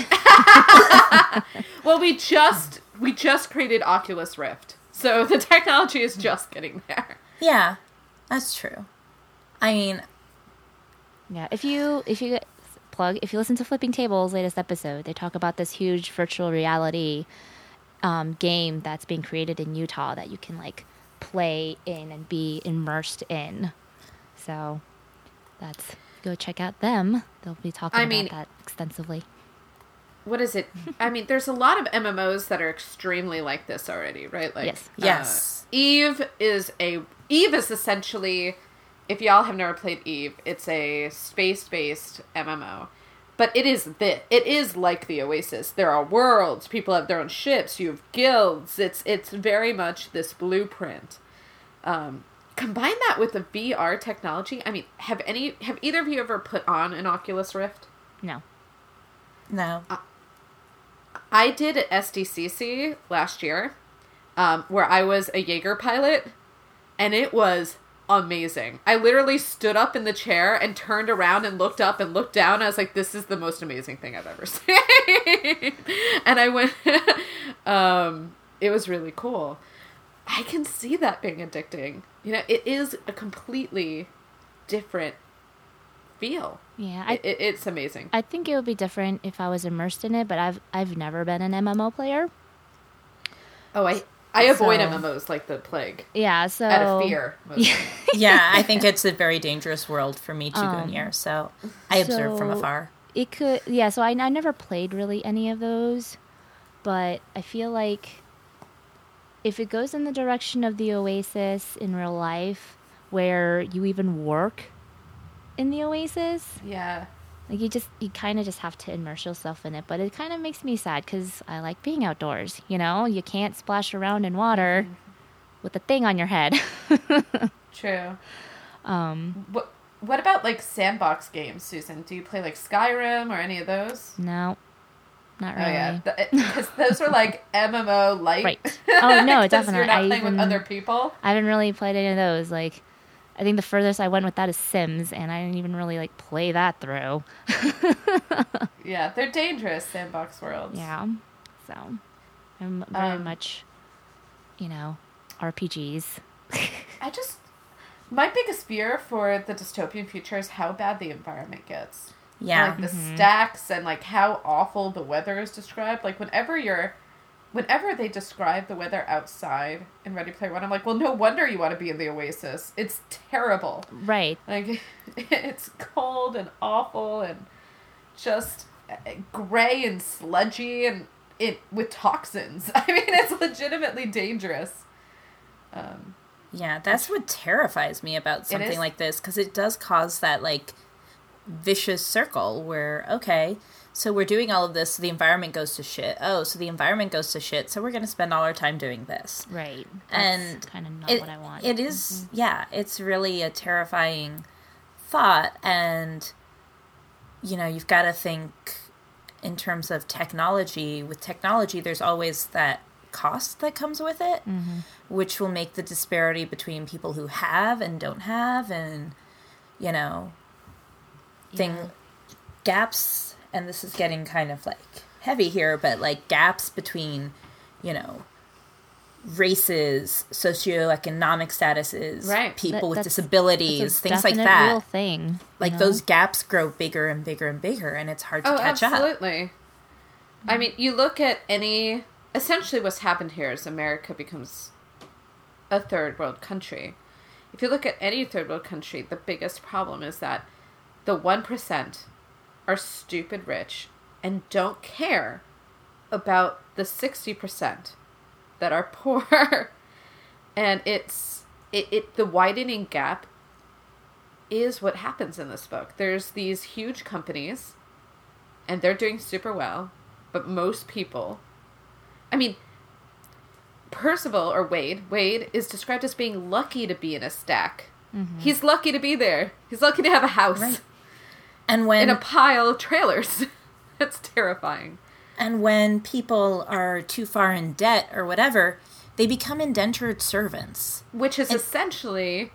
Well, we just we just created Oculus Rift, so the technology is just getting there. Yeah, that's true. I mean, Yeah, if you if you plug if you listen to Flipping Tables latest episode, they talk about this huge virtual reality um, game that's being created in Utah that you can like play in and be immersed in. So that's go check out them. They'll be talking I about mean- that extensively. What is it? I mean, there's a lot of MMOs that are extremely like this already, right? Like, Yes. uh, Yes. Eve is a Eve is essentially, if y'all have never played Eve, it's a space-based MMO. But it is this. It is like the Oasis. There are worlds. People have their own ships. You have guilds. It's it's very much this blueprint. Um, combine that with the VR technology. I mean, have any have either of you ever put on an Oculus Rift? No. no. I did at SDCC last year, um, where I was a Jaeger pilot, and it was amazing. I literally stood up in the chair and turned around and looked up and looked down. I was like, "This is the most amazing thing I've ever seen." and I went. um, it was really cool. I can see that being addicting. You know, it is a completely different feel. Yeah, I, It, it, it's amazing. I think it would be different if I was immersed in it, but I've I've never been an MMO player. Oh, I I avoid So- MMOs like the plague Yeah, so out of fear. mostly. yeah, I think it's a very dangerous world for me to Um, near. So I observe from afar. It could, yeah. So I, I never played really any of those, but I feel like if it goes in the direction of the Oasis in real life, where you even work in the Oasis, Yeah. like you just you kind of just have to immerse yourself in it. But it kind of makes me sad because I like being outdoors. You know, you can't splash around in water with a thing on your head. True. um, What What about like sandbox games, Susan? Do you play like Skyrim or any of those? no, not really. Oh yeah, because those are like MMO light. Right. Oh, no, definitely. You're not I playing with other people. I haven't really played any of those. Like, I think the furthest I went with that is Sims, and I didn't even really like play that through. Yeah, they're dangerous sandbox worlds. Yeah, so I'm very Um, much, you know, RPGs. I just my biggest fear for the dystopian future is how bad the environment gets. Yeah. like the stacks and like how awful the weather is described. Like whenever you're, whenever they describe the weather outside in Ready Player One, I'm like, well, no wonder you want to be in the Oasis. It's terrible. right. Like it's cold and awful and just uh, gray and sludgy and it with toxins. I mean, it's legitimately dangerous. Um, Yeah, that's what terrifies me about something like this because it does cause that like vicious circle where okay, so we're doing all of this, so the environment goes to shit. Oh, so the environment goes to shit, so we're going to spend all our time doing this. Right. And That's kind of not it, what I want. It is- mm-hmm. yeah, it's really a terrifying thought and you know, you've got to think in terms of technology. With technology, there's always that cost that comes with it, mm-hmm. which will make the disparity between people who have and don't have, and you know, thing Yeah. gaps. And this is getting kind of like heavy here, but like gaps between, you know, races, socioeconomic statuses, Right. people That- with disabilities, things like that Real thing. like know? those gaps grow bigger and bigger and bigger and it's hard to oh, catch up absolutely. I mm-hmm. mean, you look at any. Essentially, what's happened here is America becomes a third world country. If you look at any third world country, the biggest problem is that the 1% are stupid rich and don't care about the 60% that are poor. and it's it, it the widening gap is what happens in this book. There's these huge companies and they're doing super well, but most people I mean Parzival or Wade, Wade is described as being lucky to be in a stack. Mm-hmm. He's lucky to be there. He's lucky to have a house Right. And when in a pile of trailers. That's terrifying. and when people are too far in debt or whatever they become indentured servants Which is essentially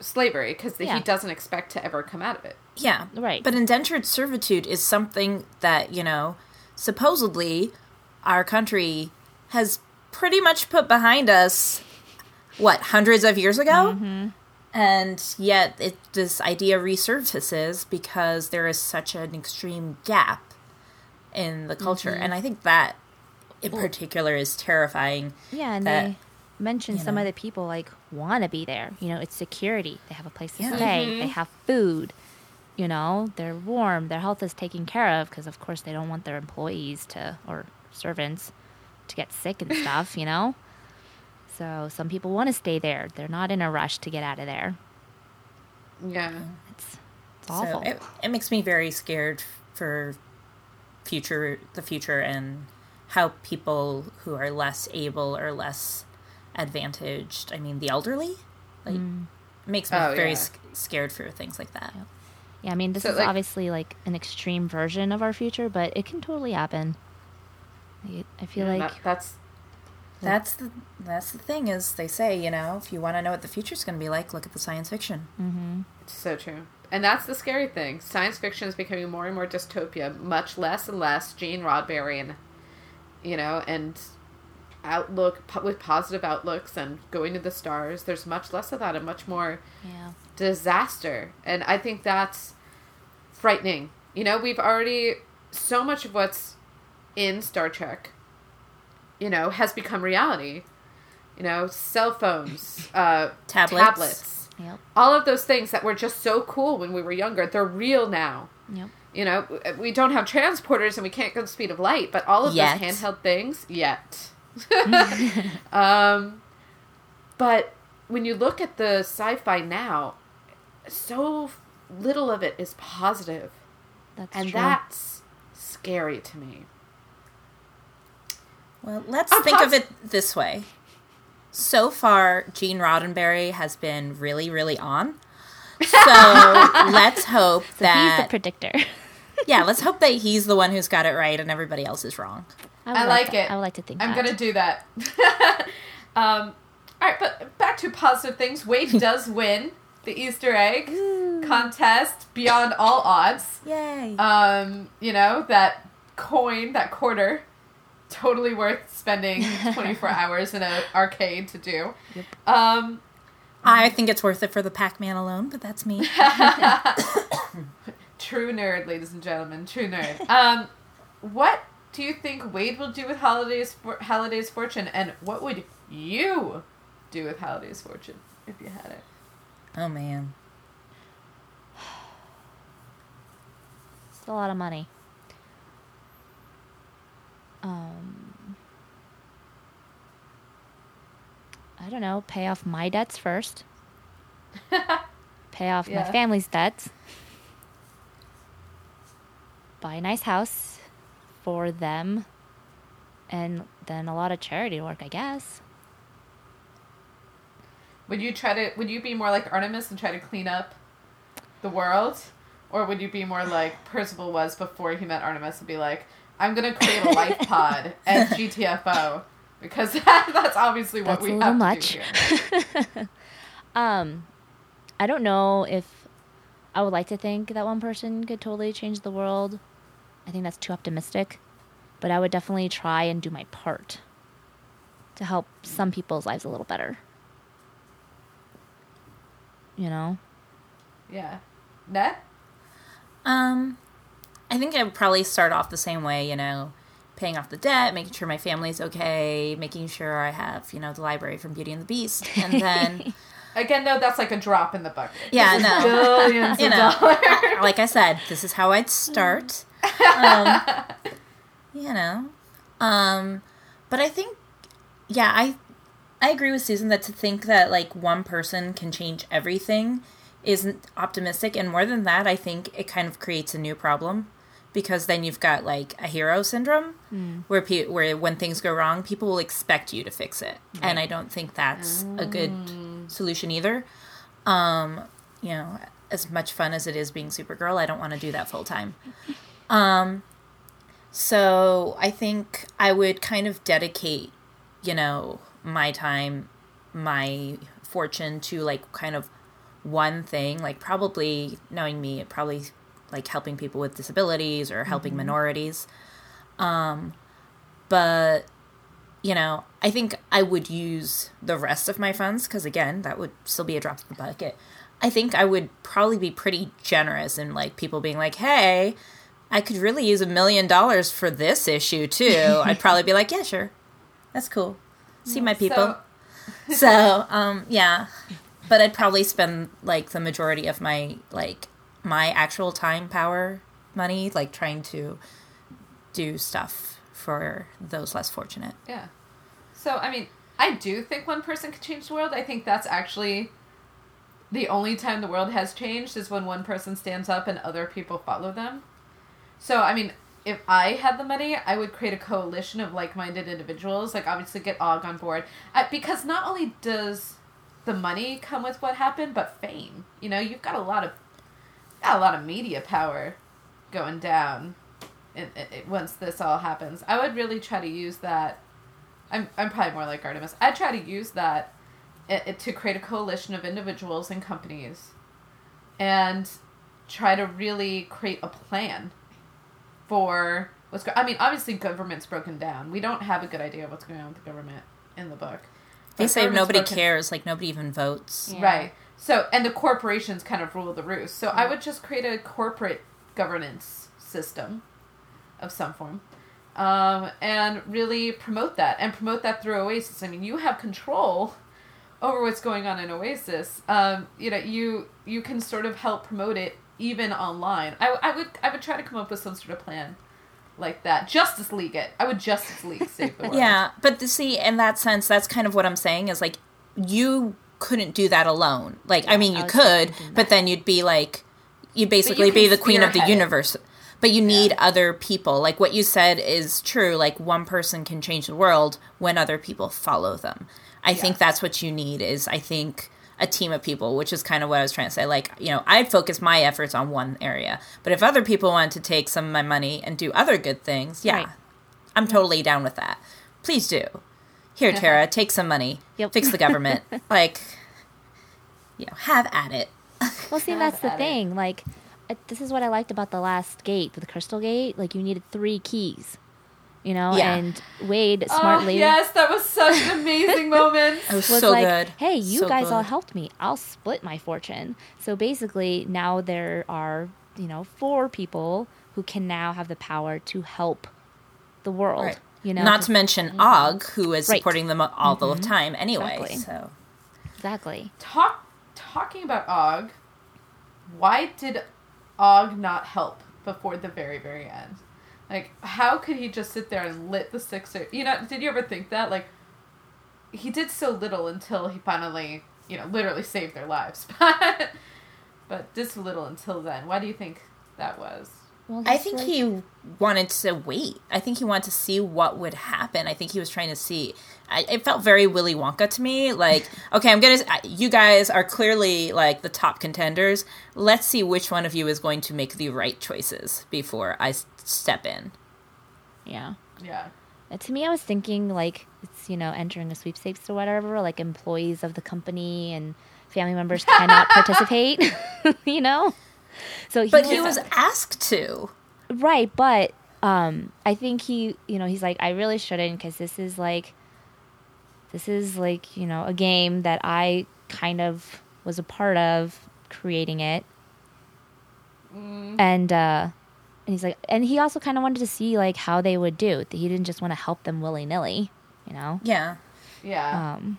slavery because Yeah. he doesn't expect to ever come out of it. yeah Right. but indentured servitude is something that you know supposedly our country has pretty much put behind us what hundreds of years ago mm-hmm. And yet it, this idea resurfaces because there is such an extreme gap in the culture mm-hmm. and i think that in particular is terrifying Yeah, and that, they mention some know. of the people like want to be there. You know, it's security. They have a place to Yeah. stay. Mm-hmm. They have food. You know, they're warm. Their health is taken care of because, of course, they don't want their employees to or servants to get sick and stuff. You know, so some people want to stay there. They're not in a rush to get out of there. Yeah. It's it's awful. So it, it makes me very scared for future the future and how people who are less able or less advantaged. I mean, the elderly, like, Mm. makes me Oh, very yeah. sc- scared for things like that. yeah, I mean, this So, is like- obviously like an extreme version of our future, but it can totally happen. I, I feel And like that- that's That's the that's the thing is they say you know if you want to know what the future's going to be like, look at the science fiction. Mm-hmm. It's so true. And that's the scary thing. Science fiction is becoming more and more dystopia, much less and less Gene Roddenberry, and you know, and outlook po- with positive outlooks and going to the stars. There's much less of that and much more yeah. disaster. And I think that's frightening. You know, we've already so much of what's in Star Trek, you know, has become reality. You know, cell phones, uh, Tablets. tablets Yep. all of those things that were just so cool when we were younger they're real now Yep. you know we don't have transporters and we can't go the speed of light but all of Yet. those handheld things yet um, but when you look at the sci-fi now so little of it is positive That's and true. that's scary to me Well, let's I'm think of it this way. So far, Gene Roddenberry has been really, really on. So let's hope so he's the predictor. yeah, let's hope that he's the one who's got it right and everybody else is wrong. would I like to- it. I would like to think I'm that. gonna do that. um, all right, but back to positive things. Wade does win the Easter egg contest beyond all odds. Yay! Um, you know that coin, that quarter, totally worth spending 24 hours in an arcade to do. Um, I think it's worth it for the Pac-Man alone, but that's me. true nerd, ladies and gentlemen, true nerd. Um, what do you think Wade will do with Halliday's for- Halliday's fortune, and what would you do with Halliday's fortune if you had it? Oh man. It's a lot of money. Um, I don't know. Pay off my debts first. Pay off my family's debts. Buy a nice house for them. And then a lot of charity work, I guess. Would you try to? Would you be more like Artemis and try to clean up the world, or would you be more like Parzival was before he met Artemis and be like, "I'm gonna create a life pod at GTFO"? Because that, that's obviously what That's we a have little to much. do here. Um, I don't know if I would like to think that one person could totally change the world. I think that's too optimistic. But I would definitely try and do my part to help some people's lives a little better. You know? Yeah, Net. Um, I think I would probably start off the same way, you know, paying off the debt, making sure my family's okay, making sure I have, you know, the library from Beauty and the Beast, and then, Again, though, that's like a drop in the bucket. yeah, no, billions you of know, dollars. like I said, this is how I'd start. Um, you know, um, but I think, yeah, I, I agree with Susan that to think that like one person can change everything isn't optimistic, and more than that, I think it kind of creates a new problem because then you've got like a hero syndrome where pe- where when things go wrong, people will expect you to fix it, and I don't think that's a good solution either. Um, you know, as much fun as it is being Supergirl, I don't want to do that full time. Um, so I think I would kind of dedicate, you know, my time, my fortune to like kind of one thing, like probably knowing me, it probably like helping people with disabilities or helping minorities. Um, but you know, I think I would use the rest of my funds because again, that would still be a drop in the bucket. I think I would probably be pretty generous in like people being like, "Hey, I could really use a million dollars for this issue too." I'd probably be like, "Yeah, sure, that's cool. See my people." So, So, um, yeah, but I'd probably spend like the majority of my like my actual time, power, money, like trying to do stuff for those less fortunate. yeah. So, I mean, I do think one person can change the world. I think that's actually the only time the world has changed is when one person stands up and other people follow them. So, I mean, if I had the money, I would create a coalition of like-minded individuals. Like, obviously, get Og on board I, because not only does the money come with what happened, but fame. You know, you've got a lot of got a lot of media power going down. it, it, once this all happens. I would really try to use that. I'm I'm probably more like Artemis. I'd try to use that it, it, to create a coalition of individuals and companies, and try to really create a plan for what's going. I mean, obviously, government's broken down. We don't have a good idea of what's going on with the government in the book. They say nobody broken- cares, like nobody even votes. Yeah. Right. So, and the corporations kind of rule the roost. So, I would just create a corporate governance system of some form um, and really promote that and promote that through Oasis. I mean, you have control over what's going on in Oasis. Um, you know, you you can sort of help promote it even online. I, I would I would try to come up with some sort of plan like that. Justice League it. I would Justice League save the world. Yeah, but the, see, in that sense, that's kind of what I'm saying is like you couldn't do that alone. Like, I mean, you was could, but then you'd be like, you'd basically can be the queen of the it. universe. But you need other people. Like what you said is true. Like one person can change the world when other people follow them. I think that's what you need. Is I think a team of people, which is kind of what I was trying to say. Like you know, I'd focus my efforts on one area, but if other people want to take some of my money and do other good things, yeah, Right. I'm totally down with that. Please do. Here, Tara, take some money. Yep. Fix the government. like, you know, have at it. Well, see, Have that's the at it. thing. Like, this is what I liked about the last gate, the Crystal Gate. Like, you needed three keys, you know. Yeah. And Wade Oh, smartly yes, that was such an amazing moment. It was, was so like, good. "Hey, you So guys all helped me. I'll split my fortune." So basically, now there are you know four people who can now have the power to help the world. Right. You know, Not to mention mm-hmm. Og, who is Right. supporting them all the mm-hmm. time anyway. Exactly. So exactly. Talk talking about Og. Why did Og not help before the very very end? Like, how could he just sit there and lit the sixer? You know, did you ever think that? Like, he did so little until he finally, you know, literally saved their lives. But but this little until then. Why do you think that was? Well, I think like- he wanted to wait. I think he wanted to see what would happen. I think he was trying to see. I, it felt very Willy Wonka to me. Like, okay, I'm gonna. You guys are clearly like the top contenders. Let's see which one of you is going to make the right choices before I step in. Yeah. Yeah. Uh, To me, I was thinking like it's you know entering a sweepstakes or whatever. Like employees of the company and family members cannot participate. you know. So he But was, he was asked to. right, but um, I think he you know he's like I really shouldn't because this is like this is like you know a game that I kind of was a part of creating it, and uh, and he's like and he also kind of wanted to see like how they would do. He didn't just want to help them willy nilly, you know. Yeah. Yeah. Um,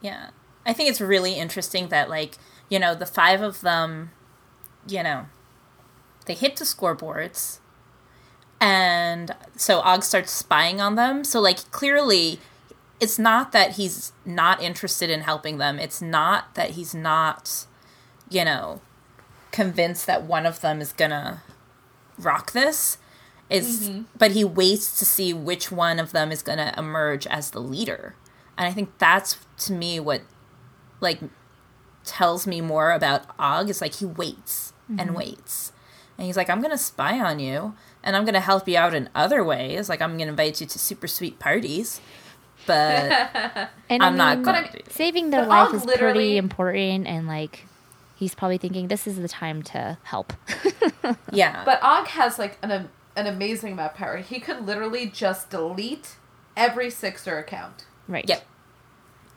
Yeah. I think it's really interesting that, like, you know, the five of them, you know, they hit the scoreboards. And so Og starts spying on them. So, like, clearly, it's not that he's not interested in helping them. It's not that he's not, you know, convinced that one of them is gonna rock this. It's, mm-hmm. but he waits to see which one of them is gonna emerge as the leader. And I think that's to me what like tells me more about Og is like he waits and mm-hmm. waits. And he's like, I'm gonna spy on you and I'm gonna help you out in other ways. Like I'm gonna invite you to super sweet parties. But and I'm I not gonna I mean, do that. saving their But life Og is literally- pretty important, and like he's probably thinking this is the time to help. Yeah. But Og has like an an amazing amount of power. He could literally just delete every Sixer account. right. Yep.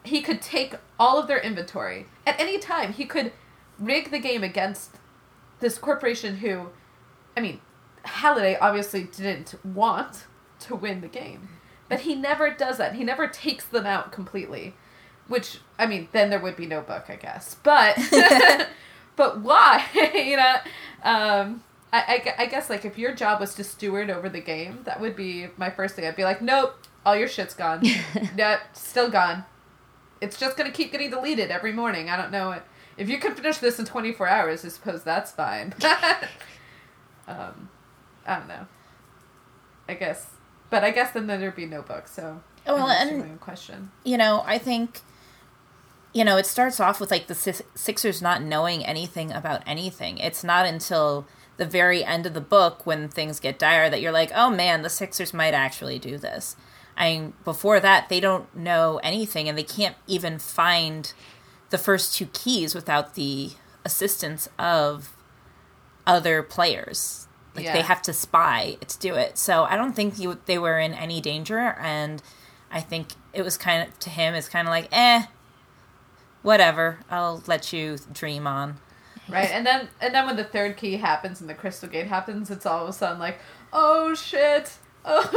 He could take all of their inventory at any time. He could rig the game against this corporation who, I mean, Halliday obviously didn't want to win the game, but he never does that. He never takes them out completely. Which I mean, then there would be no book, I guess. But but why? you know, um, I, I I guess like if your job was to steward over the game, that would be my first thing. I'd be like, nope, all your shit's gone. nope, still gone. It's just gonna keep getting deleted every morning. I don't know it. If you can finish this in 24 hours, I suppose that's fine. um, I don't know. I guess, but I guess then there'd be no book. So Well, and- question. you know, I think, you know, it starts off with like the Sixers not knowing anything about anything. It's not until the very end of the book when things get dire that you're like, oh man, the Sixers might actually do this. I mean, before that, they don't know anything and they can't even find the first two keys without the assistance of other players. Like Yeah. they have to spy to do it. So I don't think you, they were in any danger. And I think it was kind of to him, it's kind of like, eh, whatever. I'll let you dream on. Right, and then and then when the third key happens and the crystal gate happens, it's all of a sudden like, oh shit, oh.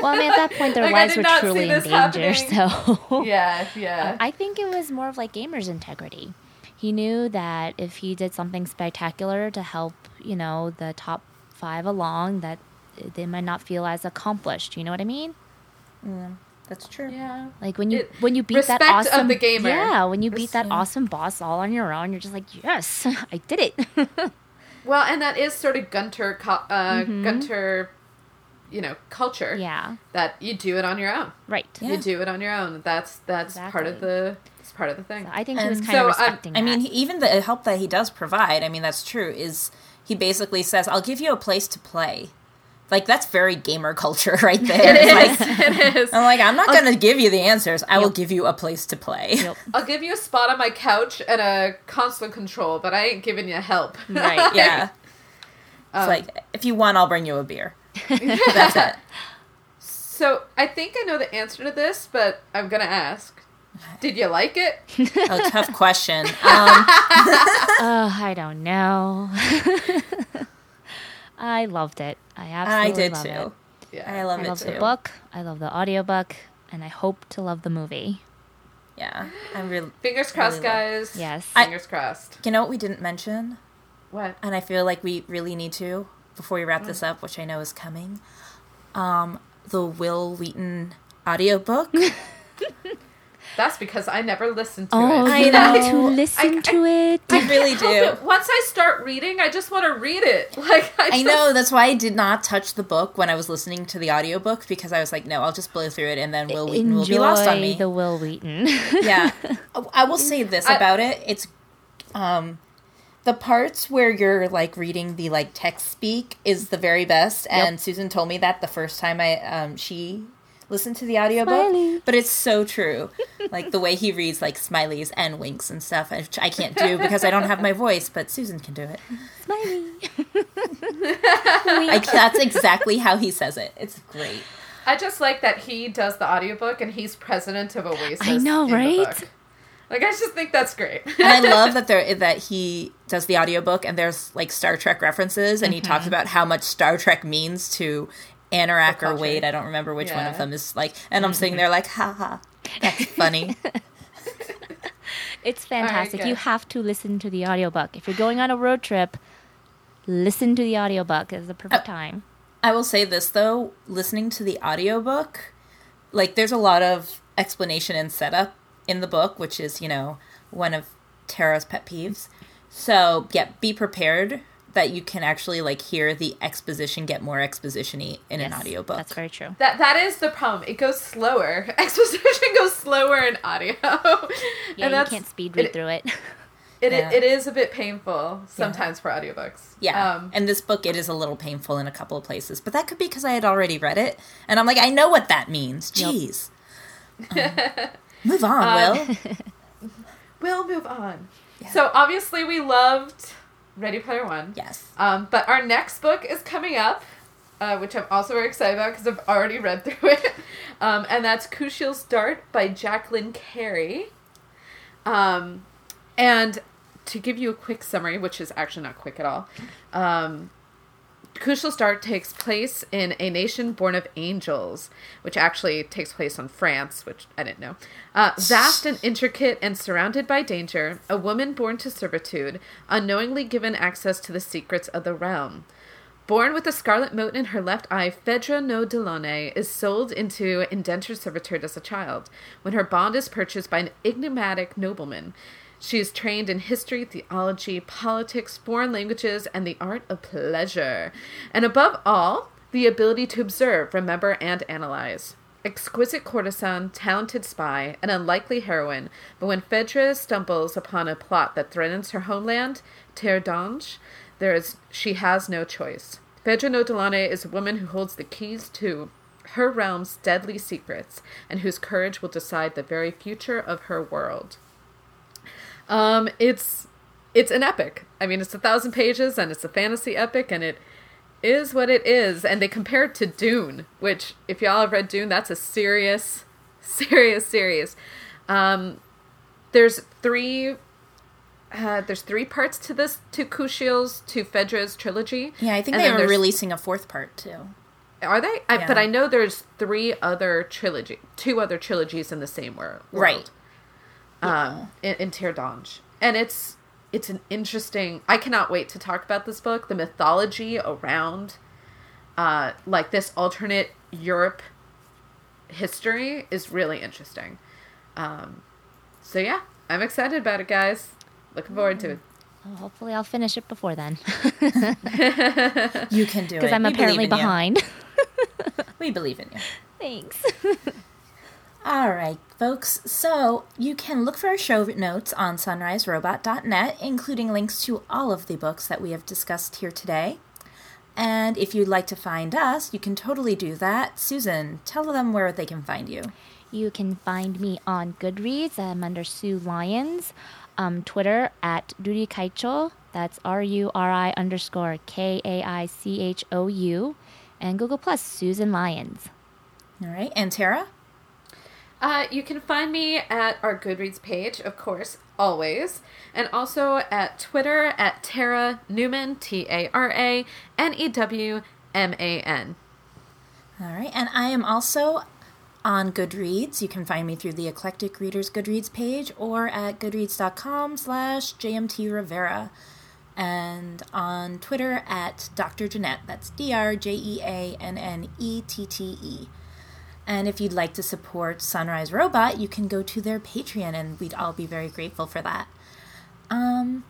Well, I mean, at that point, their Like, lives were truly in danger. happening. So yeah, yeah, um, I think it was more of like gamer's integrity. He knew that if he did something spectacular to help, you know, the top five along, that they might not feel as accomplished. You know what I mean? Mm, that's true. yeah. Like when you It- when you beat that respect of awesome the gamer. yeah, when you beat that awesome boss all on your own, you're just like, yes, I did it. Well, and that is sort of Gunter, co- uh, mm-hmm. Gunter, you know, culture. Yeah, That you do it on your own. right. Yeah. You do it on your own. That's that's part of the. It's part of the thing. So I think he was And kind of so, um, respecting. I mean, that. he, even the help that he does provide, I mean, that's true, is he basically says, I'll give you a place to play. Like, that's very gamer culture right there. it Like, it is. I'm like, I'm not going to give you the answers. I will give you a place to play. Yep. I'll give you a spot on my couch and a console control, but I ain't giving you help. Right, Yeah. Um, It's like, if you want, I'll bring you a beer. That's it. So I think I know the answer to this, but I'm gonna ask. Did you like it? A tough question. Um, Oh, I don't know. I loved it. I I absolutely did love too. it. Yeah. I love I it love too. the book. I love the audiobook, and I hope to love the movie. Yeah. I'm really. Fingers crossed, Really guys. Yes. Fingers crossed. You know what we didn't mention? What? and I feel like we really need to before we wrap this up, which I know is coming. Um, the Wil Wheaton audiobook. That's because I never listened to oh, it. I you know. need to listen I- to it. I really do. it. Once I start reading, I just want to read it. Like I, I know that's why I did not touch the book when I was listening to the audiobook because I was like, no, I'll just blow through it and then Wil Wheaton will be lost on me. the Wil Wheaton. yeah. I will say this I- about it. It's um the parts where you're like reading the like text speak is the very best and Susan told me that the first time I um she listened to the audiobook Smiley. but it's so true like the way he reads like smileys and winks and stuff which I can't do because I don't have my voice but Susan can do it Smiley. like that's exactly how he says it it's great I just like that he does the audiobook and he's president of Oasis. I know, in the right? Book. Like I just think that's great. and I love that there that he does the audiobook and there's like Star Trek references and he talks Mm-hmm. about how much Star Trek means to Anorak or. Wade. I don't remember which one of them is like and I'm sitting there like ha ha. That's funny. It's fantastic. good. you have to listen to the audiobook. If you're going on a road trip, listen to the audiobook. It's the perfect time. I will say this though, listening to the audiobook, like there's a lot of explanation and setup in the book, which is, you know, one of Tara's pet peeves. So, yeah, be prepared that you can actually like hear the exposition get more exposition-y in an Yes, audiobook. That's very true. That that is the problem. It goes slower. Exposition goes slower in audio. Yeah, you can't speed read it, through it. It, Yeah. it is a bit painful sometimes for audiobooks. Yeah. Um, and this book, it is a little painful in a couple of places, but that could be because I had already read it. And I'm like, I know what that means. Yep. Jeez. Um, move on, Wil. we'll move on. So obviously we loved Ready Player One. Yes. Um, but our next book is coming up, uh, which I'm also very excited about because I've already read through it. Um, and that's Kushiel's Dart by Jacqueline Carey. Um, and to give you a quick summary, which is actually not quick at all, um, Kushiel's Dart takes place in a nation born of angels, which actually takes place on France, which I didn't know. Uh, vast and intricate and surrounded by danger, a woman born to servitude, unknowingly given access to the secrets of the realm. Born with a scarlet mote in her left eye, Phaedra No Delaunay is sold into indentured servitude as a child, when her bond is purchased by an enigmatic nobleman. She is trained in history, theology, politics, foreign languages, and the art of pleasure. And above all, the ability to observe, remember, and analyze. Exquisite courtesan, talented spy, an unlikely heroine, but when Phaedra stumbles upon a plot that threatens her homeland, Terre d'Ange, there is she has no choice. Phaedra No Delaunay is a woman who holds the keys to her realm's deadly secrets and whose courage will decide the very future of her world. Um, it's it's an epic. I mean, it's a thousand pages and it's a fantasy epic, and it is what it is. And they compare it to Dune, which, if y'all have read Dune, that's a serious, serious, serious. Um, there's three. Uh, there's three parts to this to Kushiel's to Phaedra's trilogy. Yeah, I think they are releasing a fourth part too. Are they? I, But I know there's three other trilogy, two other trilogies in the same world. Right. Um, in, in Terre d'Ange. And it's it's an interesting. I cannot wait to talk about this book. The mythology around, uh, like this alternate Europe history is really interesting. Um, so yeah, I'm excited about it, guys. Looking forward to it. Well, hopefully, I'll finish it before then You can do it because I'm We apparently believe in you. behind. We believe in you. Thanks. All right, folks. So you can look for our show notes on sunriserobot.net, including links to all of the books that we have discussed here today. And if you'd like to find us, you can totally do that. Susan, tell them where they can find you. You can find me on Goodreads. I'm under Sue Lyons. Um, Twitter at Ruri Kaichou. That's R U R I underscore K A I C H O U. And Google Plus, Susan Lyons. All right, and Tara? Uh, you can find me at our Goodreads page, of course, always, and also at Twitter at Tara Newman, T A R A N E W M A N. All right, and I am also on Goodreads. You can find me through the Eclectic Readers Goodreads page or at goodreads.com slash JMT Rivera. And on Twitter at Dr. Jeanette. That's D R J E A N N E T T E. And if you'd like to support Sunrise Robot, you can go to their Patreon, and we'd all be very grateful for that. Um,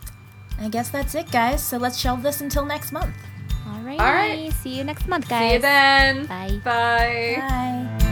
I guess that's it, guys. So let's shelve this until next month. All right. All right. See you next month, guys. See you then. Bye. Bye. Bye.